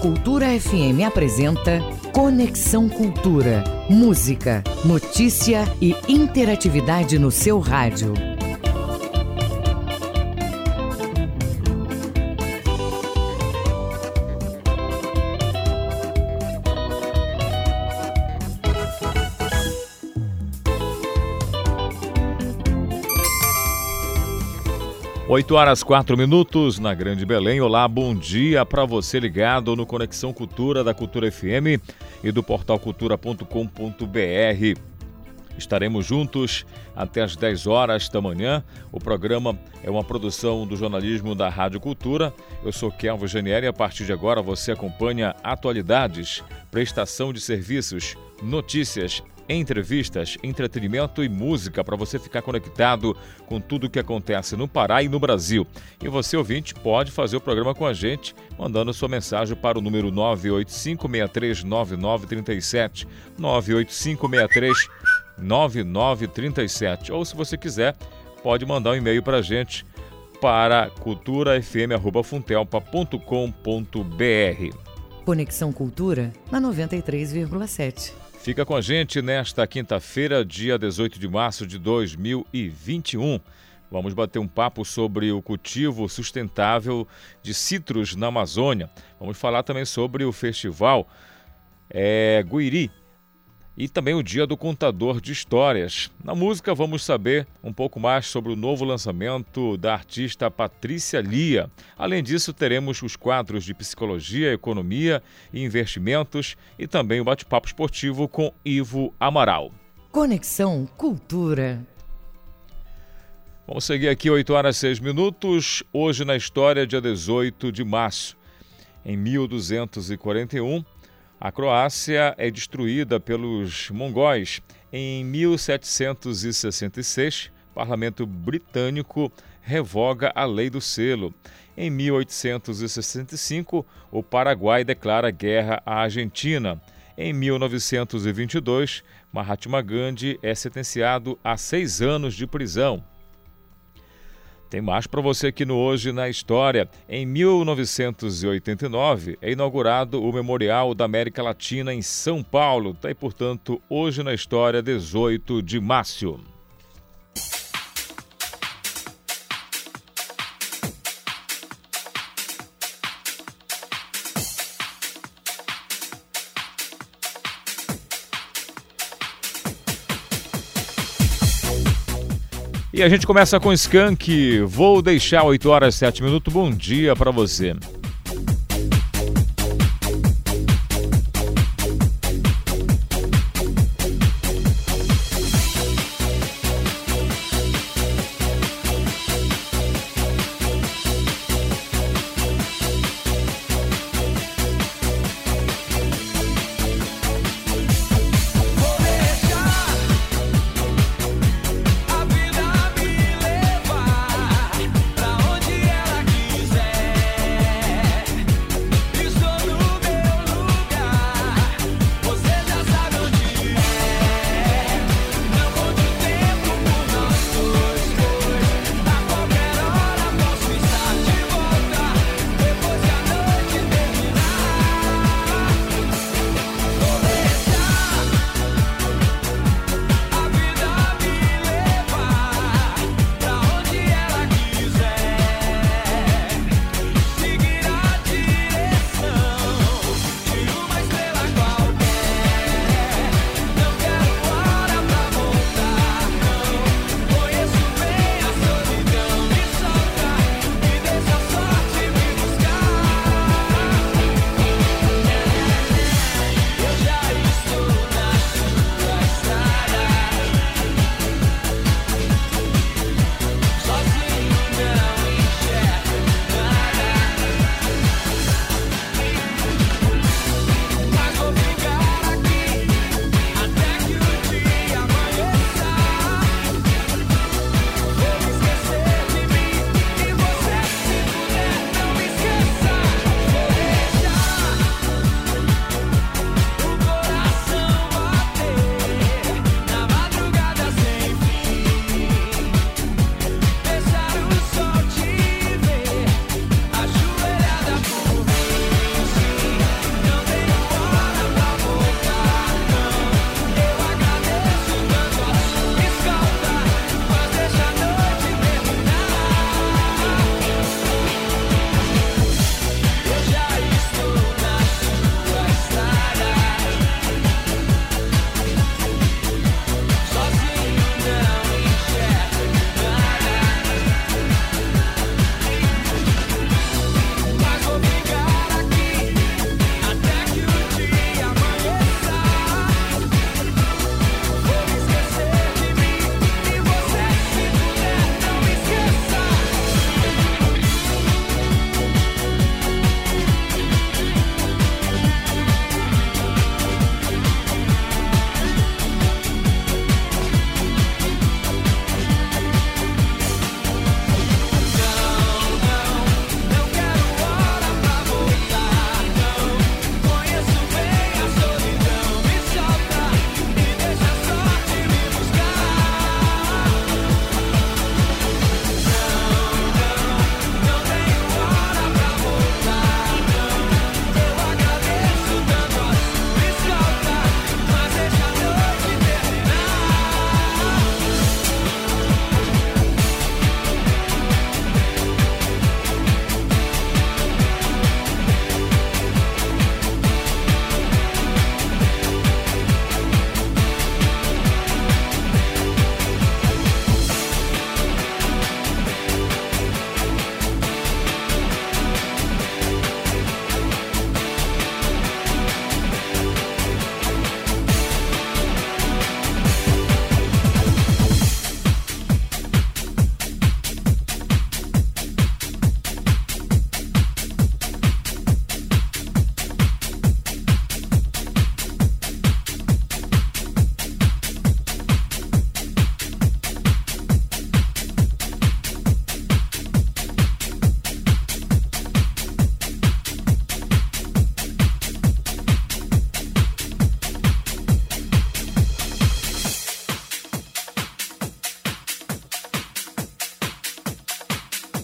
Cultura FM apresenta Conexão Cultura. Música, notícia e interatividade no seu rádio. Oito horas quatro minutos na Grande Belém. Olá, bom dia para você ligado no Conexão Cultura da Cultura FM e do portal cultura.com.br. Estaremos juntos até as 10 horas da manhã. O programa é uma produção do jornalismo da Rádio Cultura. Eu sou Kelvin Genieri e a partir de agora você acompanha atualidades, prestação de serviços, notícias entrevistas, entretenimento e música para você ficar conectado com tudo o que acontece no Pará e no Brasil. E você, ouvinte, pode fazer o programa com a gente, mandando sua mensagem para o número 985639937, 985639937. Ou se você quiser, pode mandar um e-mail para a gente para culturafm.funtelpa.com.br. Conexão Cultura na 93,7. Fica com a gente nesta quinta-feira, dia 18 de março de 2021. Vamos bater um papo sobre o cultivo sustentável de citros na Amazônia. Vamos falar também sobre o festival é, Guiri, e também o Dia do Contador de Histórias. Na música, vamos saber um pouco mais sobre o novo lançamento da artista Patrícia Lia. Além disso, teremos os quadros de Psicologia, Economia e Investimentos e também o bate-papo esportivo com Ivo Amaral. Conexão Cultura. Vamos seguir aqui 8 horas e 6 minutos. Hoje na história, dia 18 de março. Em 1241, a Croácia é destruída pelos mongóis. Em 1766, o parlamento britânico revoga a lei do selo. Em 1865, o Paraguai declara guerra à Argentina. Em 1922, Mahatma Gandhi é sentenciado a seis anos de prisão. Tem mais para você aqui no Hoje na História. Em 1989 é inaugurado o Memorial da América Latina em São Paulo. Tá aí, portanto, Hoje na História, 18 de março. E a gente começa com Skank. Vou deixar 8 horas e 7 minutos. Bom dia para você.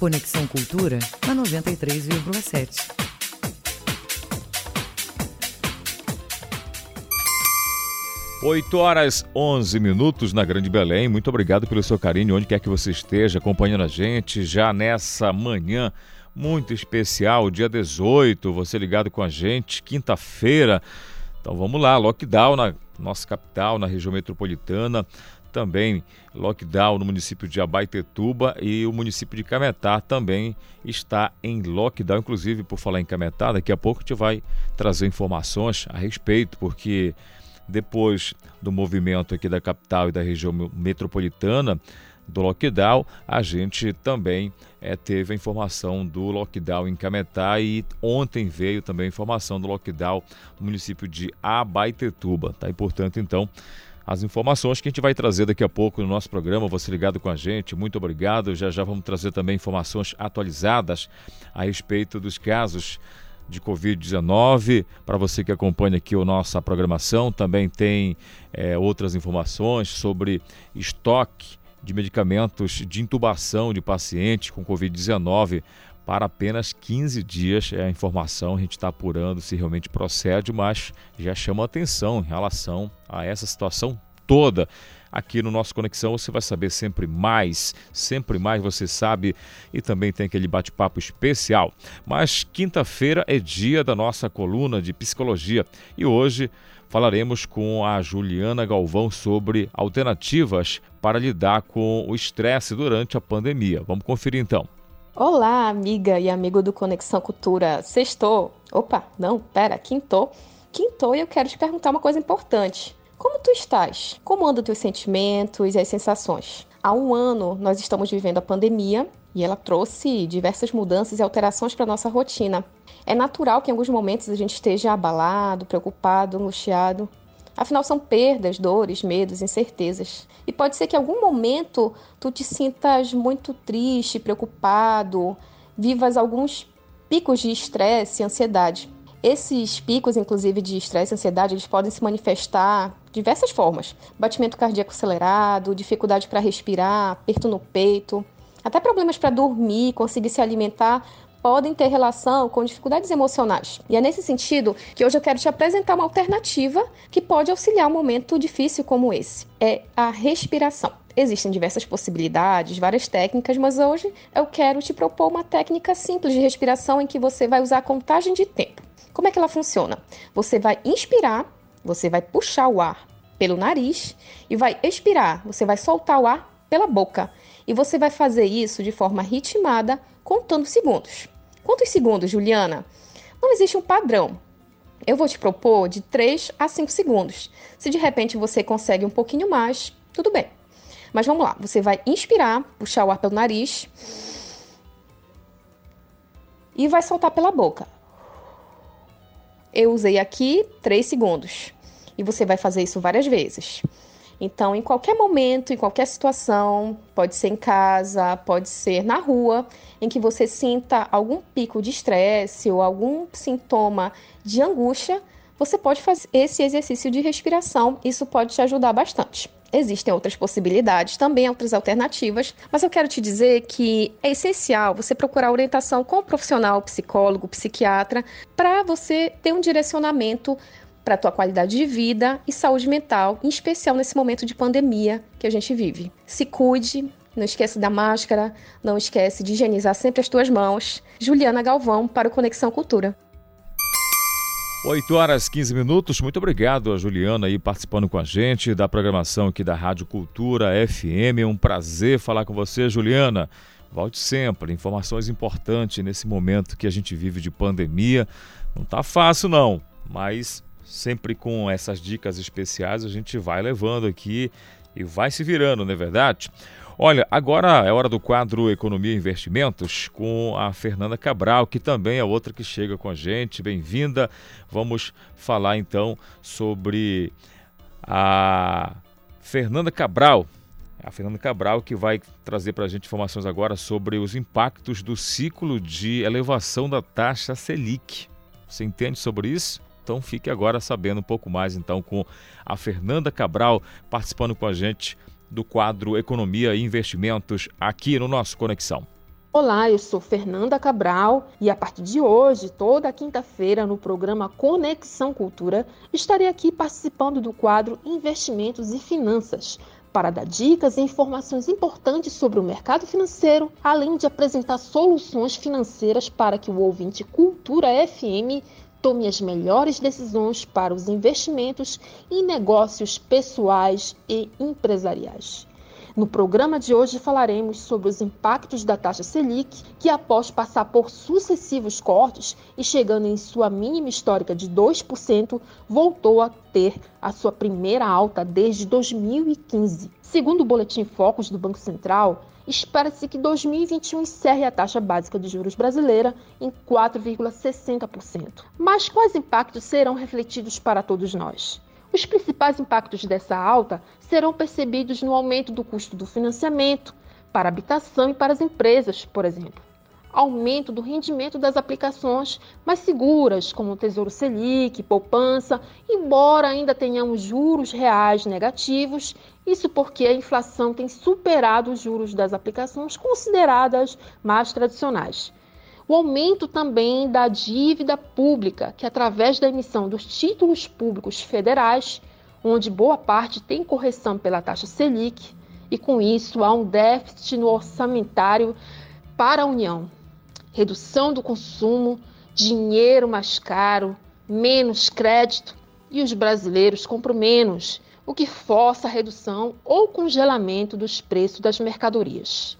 Conexão Cultura na 93,7. Oito horas 11 minutos na Grande Belém. Muito obrigado pelo seu carinho, onde quer que você esteja, acompanhando a gente já nessa manhã muito especial, dia 18. Você ligado com a gente, quinta-feira. Então vamos lá, lockdown na nossa capital, na região metropolitana também lockdown no município de Abaitetuba e o município de Cametá também está em lockdown. Inclusive, por falar em Cametá, daqui a pouco a gente vai trazer informações a respeito, porque depois do movimento aqui da capital e da região metropolitana do lockdown, a gente também é, teve a informação do lockdown em Cametá e ontem veio também a informação do lockdown no município de Abaitetuba. Tá? E, portanto, então, as informações que a gente vai trazer daqui a pouco no nosso programa. Você ligado com a gente, muito obrigado. Já já vamos trazer também informações atualizadas a respeito dos casos de Covid-19. Para você que acompanha aqui a nossa programação, também tem é, outras informações sobre estoque de medicamentos de intubação de pacientes com Covid-19 para apenas 15 dias. É a informação, a gente está apurando se realmente procede, mas já chama atenção em relação a essa situação toda. Aqui no nosso Conexão você vai saber sempre mais, sempre mais você sabe e também tem aquele bate-papo especial. Mas quinta-feira é dia da nossa coluna de psicologia e hoje falaremos com a Juliana Galvão sobre alternativas para lidar com o estresse durante a pandemia. Vamos conferir então. Olá, amiga e amigo do Conexão Cultura. Sextou. Opa, não, pera, quintou. Quintou e eu quero te perguntar uma coisa importante. Como tu estás? Como andam teus sentimentos e as sensações? Há um ano nós estamos vivendo a pandemia e ela trouxe diversas mudanças e alterações para nossa rotina. É natural que em alguns momentos a gente esteja abalado, preocupado, angustiado, Afinal, são perdas, dores, medos, incertezas. E pode ser que em algum momento tu te sintas muito triste, preocupado, vivas alguns picos de estresse e ansiedade. Esses picos, inclusive, de estresse e ansiedade, eles podem se manifestar de diversas formas. Batimento cardíaco acelerado, dificuldade para respirar, aperto no peito, até problemas para dormir, conseguir se alimentar podem ter relação com dificuldades emocionais. E é nesse sentido que hoje eu quero te apresentar uma alternativa que pode auxiliar um momento difícil como esse. É a respiração. Existem diversas possibilidades, várias técnicas, mas hoje eu quero te propor uma técnica simples de respiração em que você vai usar a contagem de tempo. Como é que ela funciona? Você vai inspirar, você vai puxar o ar pelo nariz e vai expirar, você vai soltar o ar pela boca. E você vai fazer isso de forma ritmada, contando segundos. Quantos segundos, Juliana? Não existe um padrão. Eu vou te propor de 3 a 5 segundos. Se de repente você consegue um pouquinho mais, tudo bem. Mas vamos lá, você vai inspirar, puxar o ar pelo nariz e vai soltar pela boca. Eu usei aqui 3 segundos e você vai fazer isso várias vezes. Então, em qualquer momento, em qualquer situação, pode ser em casa, pode ser na rua, em que você sinta algum pico de estresse ou algum sintoma de angústia, você pode fazer esse exercício de respiração. Isso pode te ajudar bastante. Existem outras possibilidades, também outras alternativas, mas eu quero te dizer que é essencial você procurar orientação com um profissional, psicólogo, psiquiatra, para você ter um direcionamento para a tua qualidade de vida e saúde mental, em especial nesse momento de pandemia que a gente vive. Se cuide, não esquece da máscara, não esquece de higienizar sempre as tuas mãos. Juliana Galvão para o Conexão Cultura. 8 horas 15 minutos. Muito obrigado a Juliana aí participando com a gente da programação aqui da Rádio Cultura FM. É um prazer falar com você, Juliana. Volte sempre. Informações importantes nesse momento que a gente vive de pandemia. Não tá fácil não, mas sempre com essas dicas especiais a gente vai levando aqui e vai se virando, não é verdade? Olha, agora é hora do quadro Economia e Investimentos com a Fernanda Cabral, que também é outra que chega com a gente. Bem-vinda. Vamos falar então sobre a Fernanda Cabral. A Fernanda Cabral que vai trazer para a gente informações agora sobre os impactos do ciclo de elevação da taxa Selic. Você entende sobre isso? Então fique agora sabendo um pouco mais então com a Fernanda Cabral participando com a gente do quadro Economia e Investimentos aqui no nosso Conexão. Olá, eu sou Fernanda Cabral e a partir de hoje, toda quinta-feira, no programa Conexão Cultura, estarei aqui participando do quadro Investimentos e Finanças para dar dicas e informações importantes sobre o mercado financeiro, além de apresentar soluções financeiras para que o ouvinte Cultura FM tome as melhores decisões para os investimentos em negócios pessoais e empresariais. No programa de hoje falaremos sobre os impactos da taxa Selic, que após passar por sucessivos cortes e chegando em sua mínima histórica de 2%, voltou a ter a sua primeira alta desde 2015. Segundo o boletim Focus do Banco Central, espera-se que 2021 encerre a taxa básica de juros brasileira em 4,60%. Mas quais impactos serão refletidos para todos nós? Os principais impactos dessa alta serão percebidos no aumento do custo do financiamento para a habitação e para as empresas, por exemplo. Aumento do rendimento das aplicações mais seguras, como o Tesouro Selic, poupança, embora ainda tenhamos juros reais negativos, isso porque a inflação tem superado os juros das aplicações consideradas mais tradicionais. O aumento também da dívida pública, que através da emissão dos títulos públicos federais, onde boa parte tem correção pela taxa Selic, e com isso há um déficit no orçamentário para a União. Redução do consumo, dinheiro mais caro, menos crédito e os brasileiros compram menos, o que força a redução ou congelamento dos preços das mercadorias.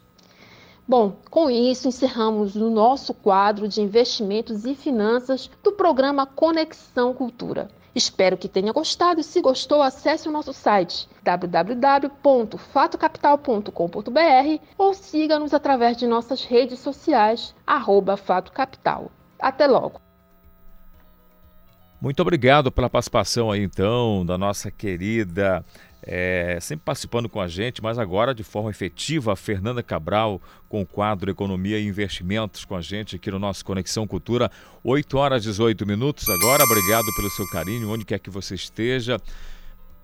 Bom, com isso encerramos o nosso quadro de investimentos e finanças do programa Conexão Cultura. Espero que tenha gostado e se gostou, acesse o nosso site www.fatocapital.com.br ou siga-nos através de nossas redes sociais, arroba Fato Capital. Até logo! Muito obrigado pela participação aí então da nossa querida é, sempre participando com a gente, mas agora de forma efetiva, a Fernanda Cabral com o quadro Economia e Investimentos com a gente aqui no nosso Conexão Cultura, 8 horas e 18 minutos agora. Obrigado pelo seu carinho, onde quer que você esteja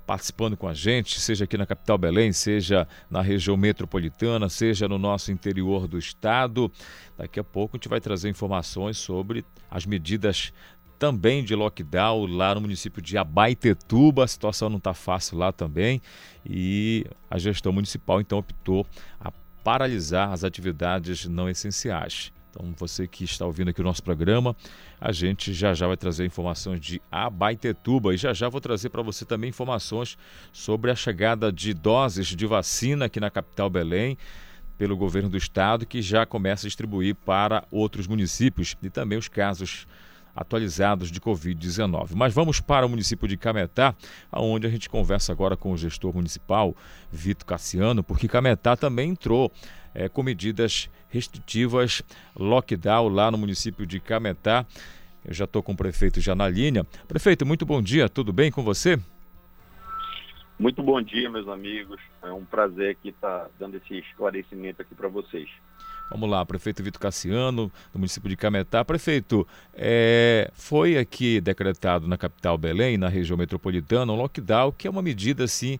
participando com a gente, seja aqui na capital Belém, seja na região metropolitana, seja no nosso interior do estado. Daqui a pouco a gente vai trazer informações sobre as medidas também de lockdown lá no município de Abaitetuba. A situação não está fácil lá também e a gestão municipal então optou a paralisar as atividades não essenciais. Então, você que está ouvindo aqui o nosso programa, a gente já já vai trazer informações de Abaitetuba e já já vou trazer para você também informações sobre a chegada de doses de vacina aqui na capital Belém pelo governo do estado, que já começa a distribuir para outros municípios e também os casos atualizados de Covid-19. Mas vamos para o município de Cametá, onde a gente conversa agora com o gestor municipal, Vitor Cassiano, porque Cametá também entrou é, com medidas restritivas, lockdown lá no município de Cametá. Eu já estou com o prefeito já na linha. Prefeito, muito bom dia, tudo bem com você? Muito bom dia, meus amigos. É um prazer aqui estar dando esse esclarecimento aqui para vocês. Vamos lá, prefeito Vitor Cassiano, do município de Cametá. Prefeito, é, foi aqui decretado na capital Belém, na região metropolitana, um lockdown, que é uma medida assim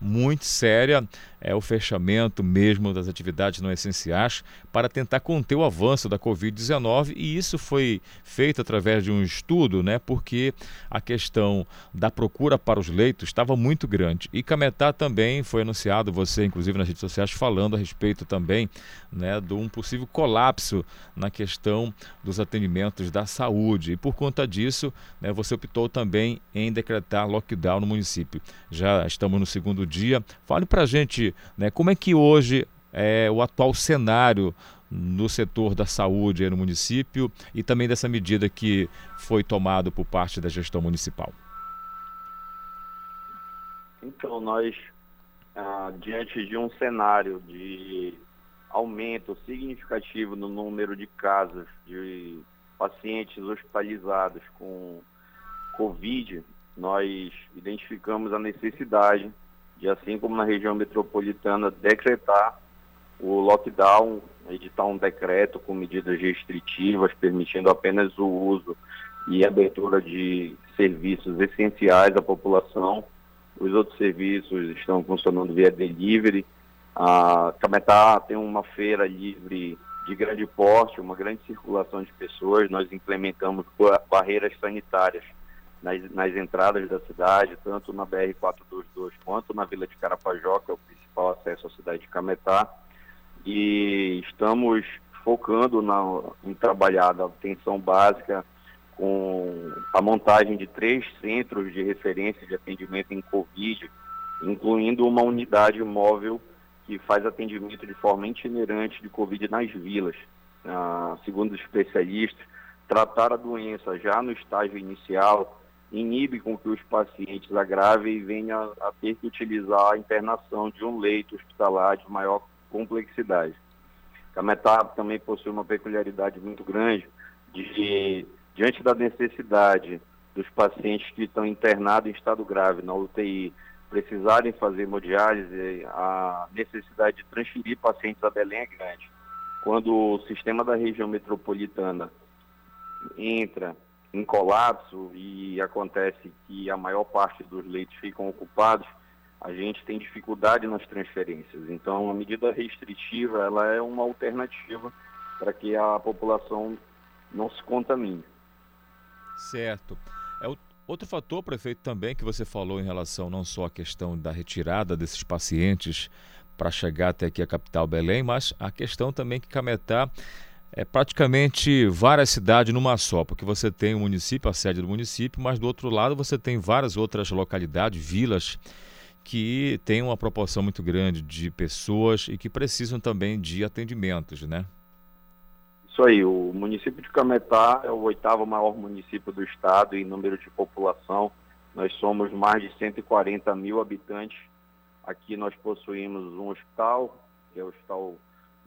muito séria é o fechamento mesmo das atividades não essenciais para tentar conter o avanço da Covid-19 e isso foi feito através de um estudo, né? Porque a questão da procura para os leitos estava muito grande. E Cametá também foi anunciado, você inclusive nas redes sociais falando a respeito também, né, de um possível colapso na questão dos atendimentos da saúde. E por conta disso, né, você optou também em decretar lockdown no município. Já estamos no segundo dia. Fale para a gente né? Como é que hoje é o atual cenário no setor da saúde no município e também dessa medida que foi tomada por parte da gestão municipal? Então, nós, ah, diante de um cenário de aumento significativo no número de casos de pacientes hospitalizados com Covid, nós identificamos a necessidade de, assim como na região metropolitana, decretar o lockdown, editar um decreto com medidas restritivas, permitindo apenas o uso e abertura de serviços essenciais à população. Os outros serviços estão funcionando via delivery. A Cametá tem uma feira livre de grande porte, uma grande circulação de pessoas. Nós implementamos barreiras sanitárias nas, nas entradas da cidade, tanto na BR-422 quanto na Vila de Carapajó, que é o principal acesso à cidade de Cametá. E estamos focando na, em trabalhar da atenção básica com a montagem de três centros de referência de atendimento em Covid, incluindo uma unidade móvel que faz atendimento de forma itinerante de Covid nas vilas. Ah, segundo os especialistas, tratar a doença já no estágio inicial inibe com que os pacientes agravem e venham a ter que utilizar a internação de um leito hospitalar de maior complexidade. Cametá também possui uma peculiaridade muito grande de, diante da necessidade dos pacientes que estão internados em estado grave na UTI precisarem fazer hemodiálise, a necessidade de transferir pacientes a Belém é grande. Quando o sistema da região metropolitana entra em colapso e acontece que a maior parte dos leitos ficam ocupados, a gente tem dificuldade nas transferências. Então, a medida restritiva ela é uma alternativa para que a população não se contamine. Certo. É o Outro fator, prefeito, também que você falou em relação não só à questão da retirada desses pacientes para chegar até aqui a capital Belém, mas a questão também que Cametá é praticamente várias cidades numa só, porque você tem o município, a sede do município, mas do outro lado você tem várias outras localidades, vilas, que têm uma proporção muito grande de pessoas e que precisam também de atendimentos, né? Isso aí, o município de Cametá é o oitavo maior município do estado em número de população. Nós somos mais de 140 mil habitantes. Aqui nós possuímos um hospital, que é o Hospital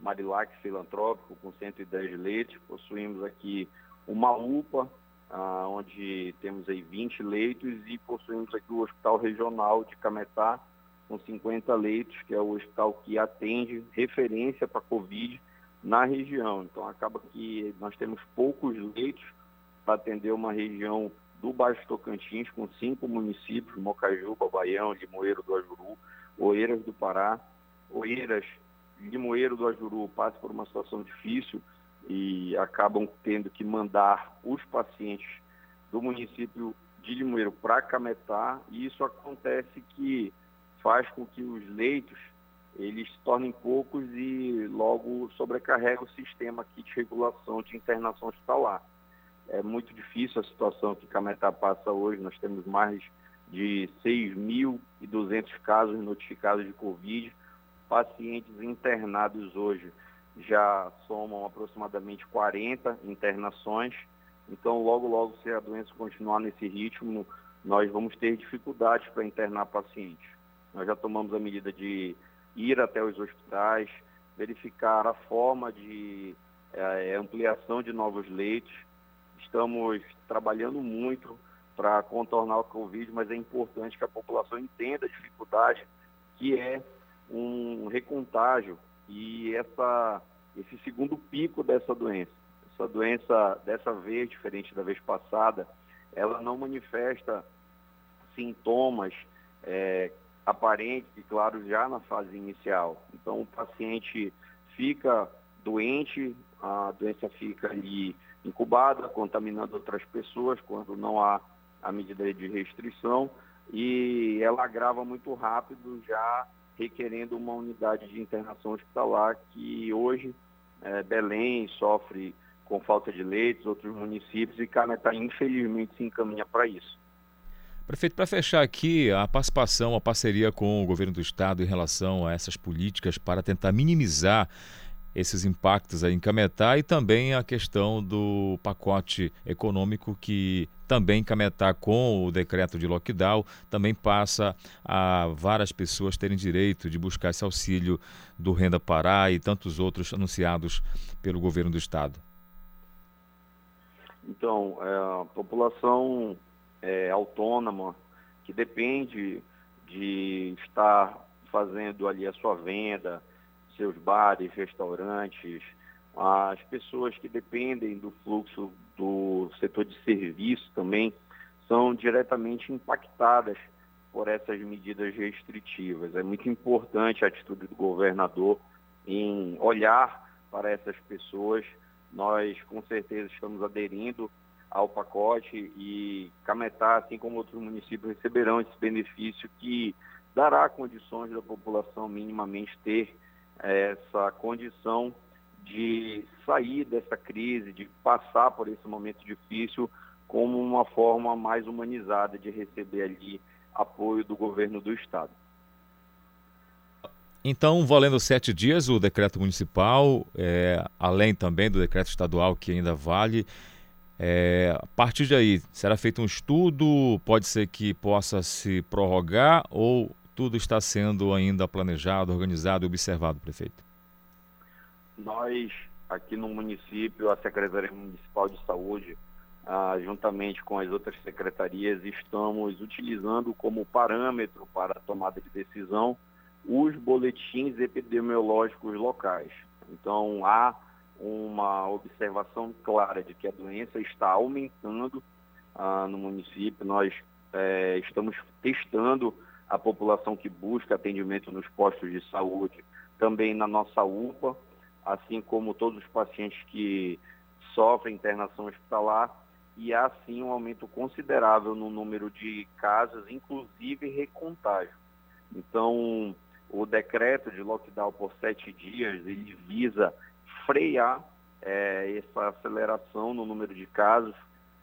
Marilac Filantrópico, com 110 leitos. Possuímos aqui uma UPA, ah, onde temos aí 20 leitos, e possuímos aqui o Hospital Regional de Cametá, com 50 leitos, que é o hospital que atende referência para Covid na região. Então acaba que nós temos poucos leitos para atender uma região do Baixo Tocantins, com cinco municípios, Mocajuba, Baião, Limoeiro do Ajuru, Oeiras do Pará. Oeiras, Limoeiro do Ajuru passa por uma situação difícil e acabam tendo que mandar os pacientes do município de Limoeiro para Cametá, e isso acontece que faz com que os leitos eles se tornem poucos e logo sobrecarrega o sistema aqui de regulação de internação hospitalar. É muito difícil a situação que Cametá passa hoje, nós temos mais de 6.200 casos notificados de Covid, pacientes internados hoje já somam aproximadamente 40 internações, então logo, logo, se a doença continuar nesse ritmo, nós vamos ter dificuldades para internar pacientes. Nós já tomamos a medida de ir até os hospitais, verificar a forma de é, ampliação de novos leitos. Estamos trabalhando muito para contornar o Covid, mas é importante que a população entenda a dificuldade que é um recontágio e essa, esse segundo pico dessa doença. Essa doença, dessa vez, diferente da vez passada, ela não manifesta sintomas é, aparentes e claro já na fase inicial. Então o paciente fica doente, a doença fica ali incubada, contaminando outras pessoas quando não há a medida de restrição e ela agrava muito rápido, já requerendo uma unidade de internação hospitalar que hoje é, Belém sofre com falta de leitos, outros municípios e Cametá infelizmente se encaminha para isso. Prefeito, para fechar aqui, a participação, a parceria com o governo do estado em relação a essas políticas para tentar minimizar esses impactos aí em Cametá e também a questão do pacote econômico que também Cametá com o decreto de lockdown também passa a várias pessoas terem direito de buscar esse auxílio do Renda Pará e tantos outros anunciados pelo governo do estado. Então, é, a população é, autônoma, que depende de estar fazendo ali a sua venda, seus bares, restaurantes, as pessoas que dependem do fluxo do setor de serviço também são diretamente impactadas por essas medidas restritivas. É muito importante a atitude do governador em olhar para essas pessoas. Nós com certeza estamos aderindo ao pacote e Cametá, assim como outros municípios, receberão esse benefício que dará condições da população minimamente ter essa condição de sair dessa crise, de passar por esse momento difícil como uma forma mais humanizada de receber ali apoio do governo do estado. Então, valendo sete dias, o decreto municipal, é, além também do decreto estadual que ainda vale, é, a partir de aí, será feito um estudo? Pode ser que possa se prorrogar ou tudo está sendo ainda planejado, organizado e observado, prefeito? Nós, aqui no município, a Secretaria Municipal de Saúde, ah, juntamente com as outras secretarias, estamos utilizando como parâmetro para a tomada de decisão os boletins epidemiológicos locais. Então, há uma observação clara de que a doença está aumentando ah, no município. Nós é, estamos testando a população que busca atendimento nos postos de saúde, também na nossa UPA, assim como todos os pacientes que sofrem internação hospitalar, e há sim um aumento considerável no número de casos, inclusive recontágio. Então, o decreto de lockdown por sete dias, ele visa frear é, essa aceleração no número de casos.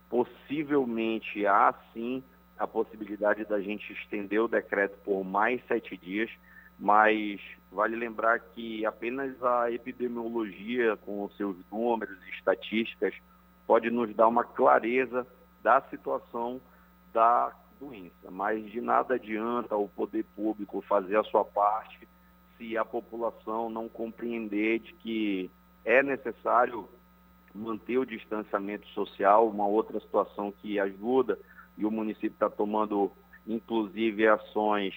Possivelmente há sim a possibilidade da gente estender o decreto por mais sete dias, mas vale lembrar que apenas a epidemiologia, com os seus números e estatísticas, pode nos dar uma clareza da situação da doença. Mas de nada adianta o poder público fazer a sua parte se a população não compreender de que é necessário manter o distanciamento social, uma outra situação que ajuda, e o município está tomando, inclusive, ações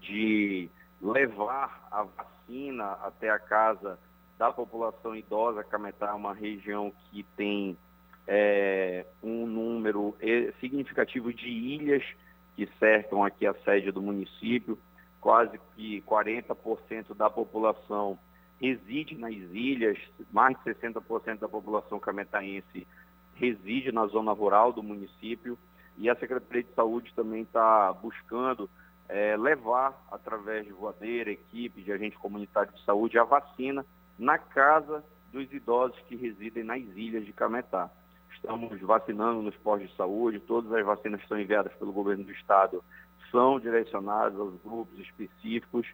de levar a vacina até a casa da população idosa. Cametá é uma região que tem é, um número significativo de ilhas que cercam aqui a sede do município. Quase que 40% da população reside nas ilhas, mais de 60% da população cametaense reside na zona rural do município e a Secretaria de Saúde também está buscando é, levar, através de voadeira, equipe de agente comunitário de saúde, a vacina na casa dos idosos que residem nas ilhas de Cametá. Estamos vacinando nos postos de saúde, todas as vacinas que são enviadas pelo governo do estado são direcionadas aos grupos específicos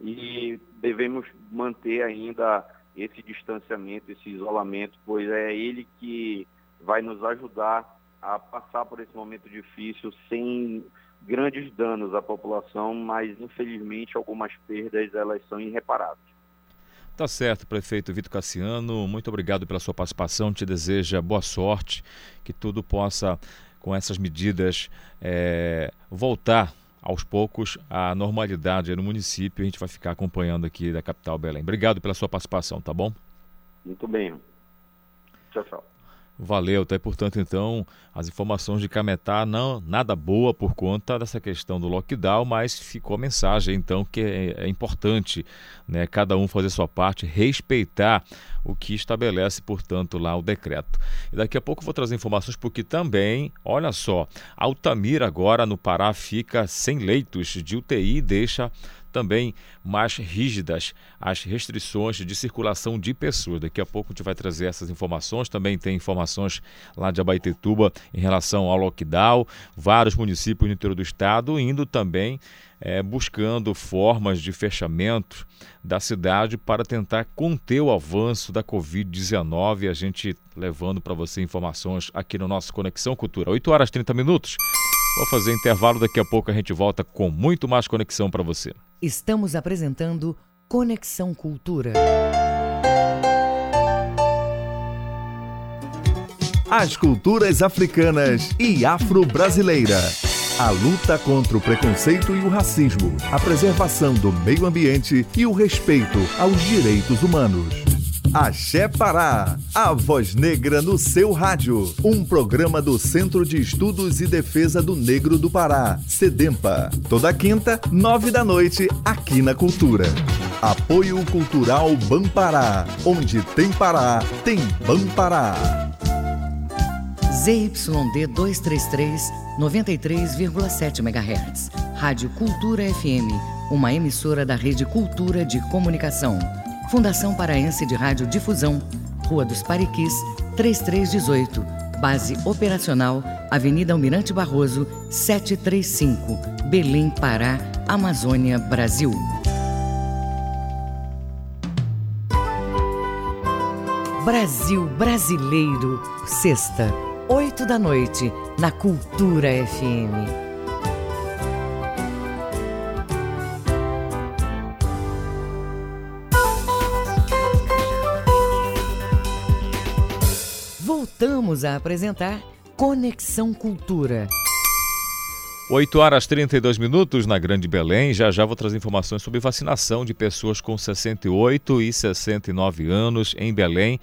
e devemos manter ainda esse distanciamento, esse isolamento, pois é ele que vai nos ajudar a passar por esse momento difícil sem grandes danos à população, mas infelizmente algumas perdas elas são irreparáveis. Tá certo, prefeito Vitor Cassiano, muito obrigado pela sua participação, te deseja boa sorte, que tudo possa, com essas medidas, é, voltar aos poucos a normalidade no município. A gente vai ficar acompanhando aqui da capital Belém. Obrigado pela sua participação, tá bom? Muito bem. Tchau, tchau. Valeu, até portanto, então, as informações de Cametá não nada boa por conta dessa questão do lockdown, mas ficou a mensagem, então, que é, é importante né, cada um fazer sua parte, respeitar o que estabelece, portanto, lá o decreto. E daqui a pouco eu vou trazer informações, porque também, olha só, Altamira agora no Pará fica sem leitos de UTI e deixa também mais rígidas as restrições de circulação de pessoas. Daqui a pouco a gente vai trazer essas informações. Também tem informações lá de Abaitetuba em relação ao lockdown. Vários municípios no interior do estado indo também é, buscando formas de fechamento da cidade para tentar conter o avanço da Covid-19. A gente levando para você informações aqui no nosso Conexão Cultura. 8 horas e 30 minutos. Vou fazer intervalo, daqui a pouco a gente volta com muito mais conexão para você. Estamos apresentando Conexão Cultura. As culturas africanas e afro-brasileira. A luta contra o preconceito e o racismo, a preservação do meio ambiente e o respeito aos direitos humanos. Axé Pará, a voz negra no seu rádio. Um programa do Centro de Estudos e Defesa do Negro do Pará, SEDEMPA. Toda quinta, nove da noite, aqui na Cultura. Apoio Cultural Bampará. Onde tem Pará, tem Bampará. ZYD 233, 93,7 MHz. Rádio Cultura FM. Uma emissora da Rede Cultura de Comunicação. Fundação Paraense de Rádio Difusão. Rua dos Pariquis, 3318. Base operacional, Avenida Almirante Barroso, 735. Belém, Pará, Amazônia, Brasil. Brasil Brasileiro, sexta, oito da noite, na Cultura FM. Voltamos a apresentar Conexão Cultura. 8 horas 32 minutos na Grande Belém. Já já vou trazer informações sobre vacinação de pessoas com 68 e 69 anos em Belém,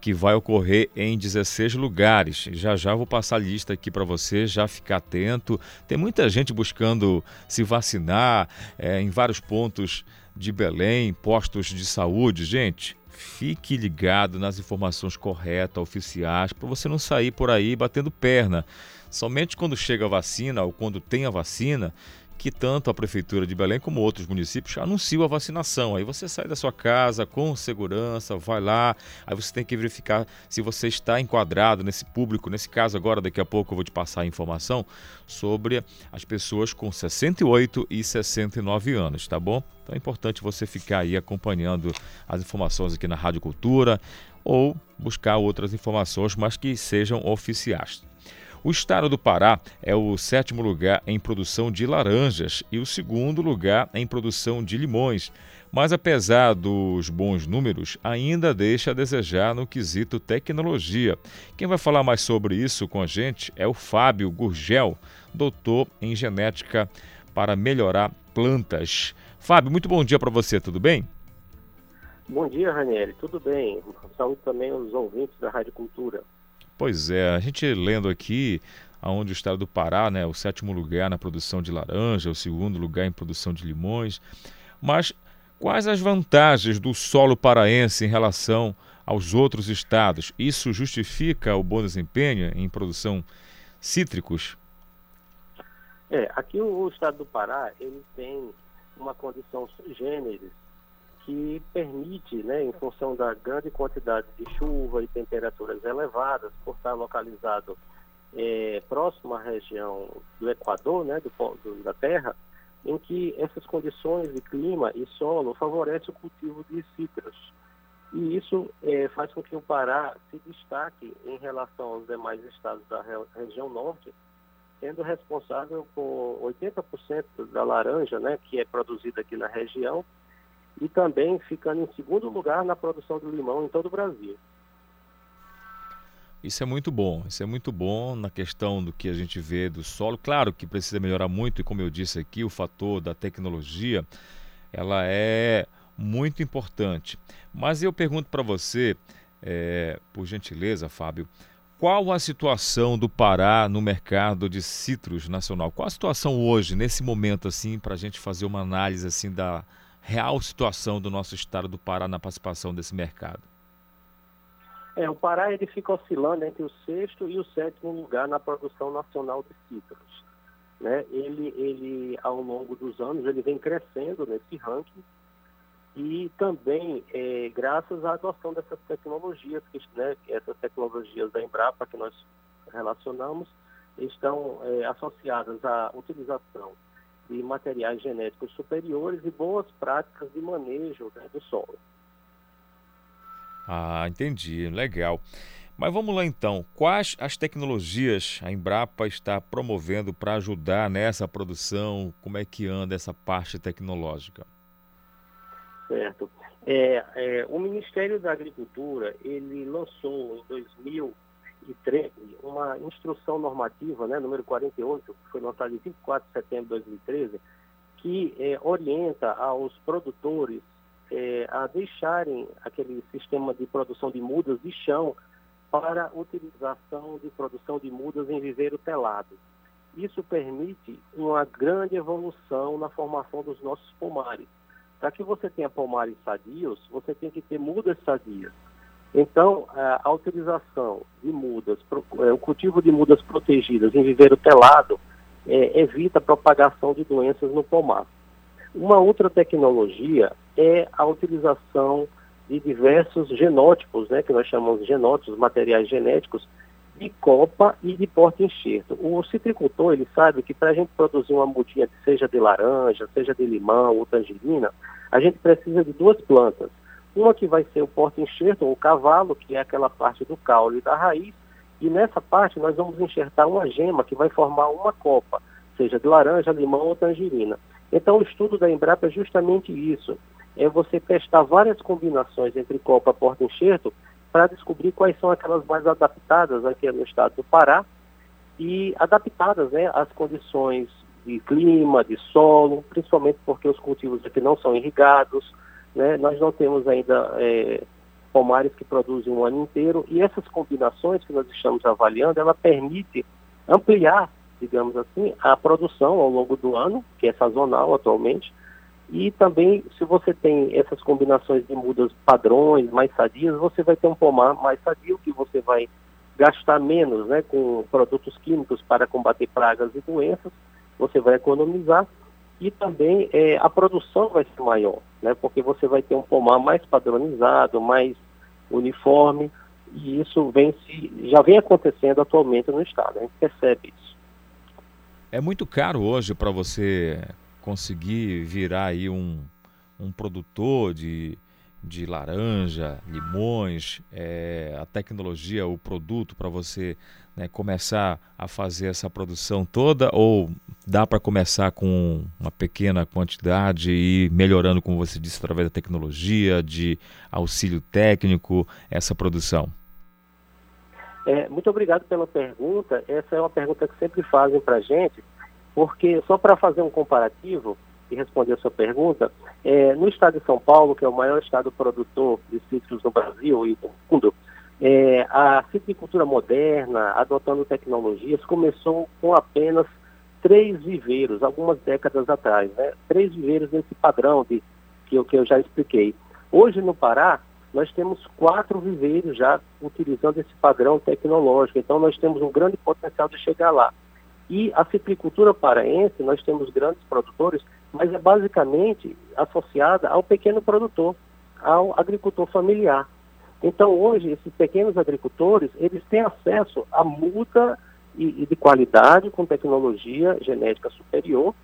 que vai ocorrer em 16 lugares. Já já vou passar a lista aqui para você, já ficar atento. Tem muita gente buscando se vacinar é, em vários pontos de Belém, postos de saúde. Gente, fique ligado nas informações corretas, oficiais, para você não sair por aí batendo perna. Somente quando chega a vacina ou quando tem a vacina que tanto a Prefeitura de Belém como outros municípios anunciam a vacinação. Aí você sai da sua casa com segurança, vai lá, aí você tem que verificar se você está enquadrado nesse público. Nesse caso, agora, daqui a pouco, eu vou te passar a informação sobre as pessoas com 68 e 69 anos, tá bom? Então é importante você ficar aí acompanhando as informações aqui na Rádio Cultura ou buscar outras informações, mas que sejam oficiais. O estado do Pará é o sétimo lugar em produção de laranjas e o segundo lugar em produção de limões. Mas apesar dos bons números, ainda deixa a desejar no quesito tecnologia. Quem vai falar mais sobre isso com a gente é o Fábio Gurgel, doutor em genética para melhorar plantas. Fábio, muito bom dia para você, tudo bem? Bom dia, Ranieri, tudo bem? Saúde também aos ouvintes da Rádio Cultura. Pois é, a gente lendo aqui aonde o estado do Pará, né, o sétimo lugar na produção de laranja, o segundo lugar em produção de limões. Mas quais as vantagens do solo paraense em relação aos outros estados? Isso justifica o bom desempenho em produção cítricos? É, aqui o, estado do Pará, ele tem uma condição sui generis que permite, né, em função da grande quantidade de chuva e temperaturas elevadas, por estar localizado é, próximo à região do Equador, né, do, do, da Terra, em que essas condições de clima e solo favorecem o cultivo de cítrus. E isso é, faz com que o Pará se destaque em relação aos demais estados da região norte, sendo responsável por 80% da laranja né, que é produzida aqui na região e também ficando em segundo lugar na produção de limão em todo o Brasil. Isso é muito bom, isso é muito bom na questão do que a gente vê do solo. Claro que precisa melhorar muito, e como eu disse aqui, o fator da tecnologia, ela é muito importante. Mas eu pergunto para você, é, por gentileza, Fábio, qual a situação do Pará no mercado de citros nacional? Qual a situação hoje, nesse momento, assim, para a gente fazer uma análise assim da, real situação do nosso estado do Pará na participação desse mercado? É, o Pará ele fica oscilando entre o sexto e o sétimo lugar na produção nacional de cítricos. Né? Ele, ele, ao longo dos anos, ele vem crescendo nesse ranking e também é, graças à adoção dessas tecnologias, que, né, essas tecnologias da Embrapa que nós relacionamos, estão é, associadas à utilização de materiais genéticos superiores e boas práticas de manejo né, do solo. Ah, entendi, legal. Mas vamos lá então, quais as tecnologias a Embrapa está promovendo para ajudar nessa produção? Como é que anda essa parte tecnológica? Certo. É, é, o Ministério da Agricultura ele lançou em 2000 2013 uma instrução normativa, né, número 48, que foi lançada em 24 de setembro de 2013, que é, orienta aos produtores é, a deixarem aquele sistema de produção de mudas de chão para utilização de produção de mudas em viveiro telado. Isso permite uma grande evolução na formação dos nossos pomares, Para que você tenha pomares sadios, você tem que ter mudas sadias. Então, a utilização de mudas, é, o cultivo de mudas protegidas em viveiro telado, é, evita a propagação de doenças no pomar. Uma outra tecnologia é a utilização de diversos genótipos, né, que nós chamamos de genótipos, materiais genéticos, de copa e de porta-enxerto. O citricultor, ele sabe que para a gente produzir uma mudinha, seja de laranja, seja de limão ou tangerina, a gente precisa de duas plantas. Uma que vai ser o porta-enxerto, ou o cavalo, que é aquela parte do caule e da raiz, e nessa parte nós vamos enxertar uma gema que vai formar uma copa, seja de laranja, limão ou tangerina. Então o estudo da Embrapa é justamente isso, é você testar várias combinações entre copa e porta-enxerto para descobrir quais são aquelas mais adaptadas aqui no estado do Pará e adaptadas né, às condições de clima, de solo, principalmente porque os cultivos aqui não são irrigados, né, nós não temos ainda é, pomares que produzem um ano inteiro e essas combinações que nós estamos avaliando, ela permite ampliar, digamos assim, a produção ao longo do ano, que é sazonal atualmente, e também, se você tem essas combinações de mudas padrões, mais sadias, você vai ter um pomar mais sadio, que você vai gastar menos né, com produtos químicos para combater pragas e doenças, você vai economizar e também é, a produção vai ser maior, né, porque você vai ter um pomar mais padronizado, mais uniforme, e isso vem se, já vem acontecendo atualmente no estado, a gente percebe isso. É muito caro hoje para você conseguir virar aí um, um produtor de, de laranja, limões, é, a tecnologia, o produto para você né, começar a fazer essa produção toda ou dá para começar com uma pequena quantidade e melhorando, como você disse, através da tecnologia, de auxílio técnico, essa produção? É, muito obrigado pela pergunta. Essa é uma pergunta que sempre fazem para a gente porque, só para fazer um comparativo e responder a sua pergunta, é, no estado de São Paulo, que é o maior estado produtor de cítricos no Brasil e no mundo, é, a citricultura moderna, adotando tecnologias, começou com apenas três viveiros, algumas décadas atrás, né? Três viveiros nesse padrão de, que, eu, que eu já expliquei. Hoje no Pará, nós temos quatro viveiros já utilizando esse padrão tecnológico, então nós temos um grande potencial de chegar lá. E a citricultura paraense, nós temos grandes produtores, mas é basicamente associada ao pequeno produtor, ao agricultor familiar. Então, hoje, esses pequenos agricultores, eles têm acesso a muda e, e de qualidade com tecnologia genética superior,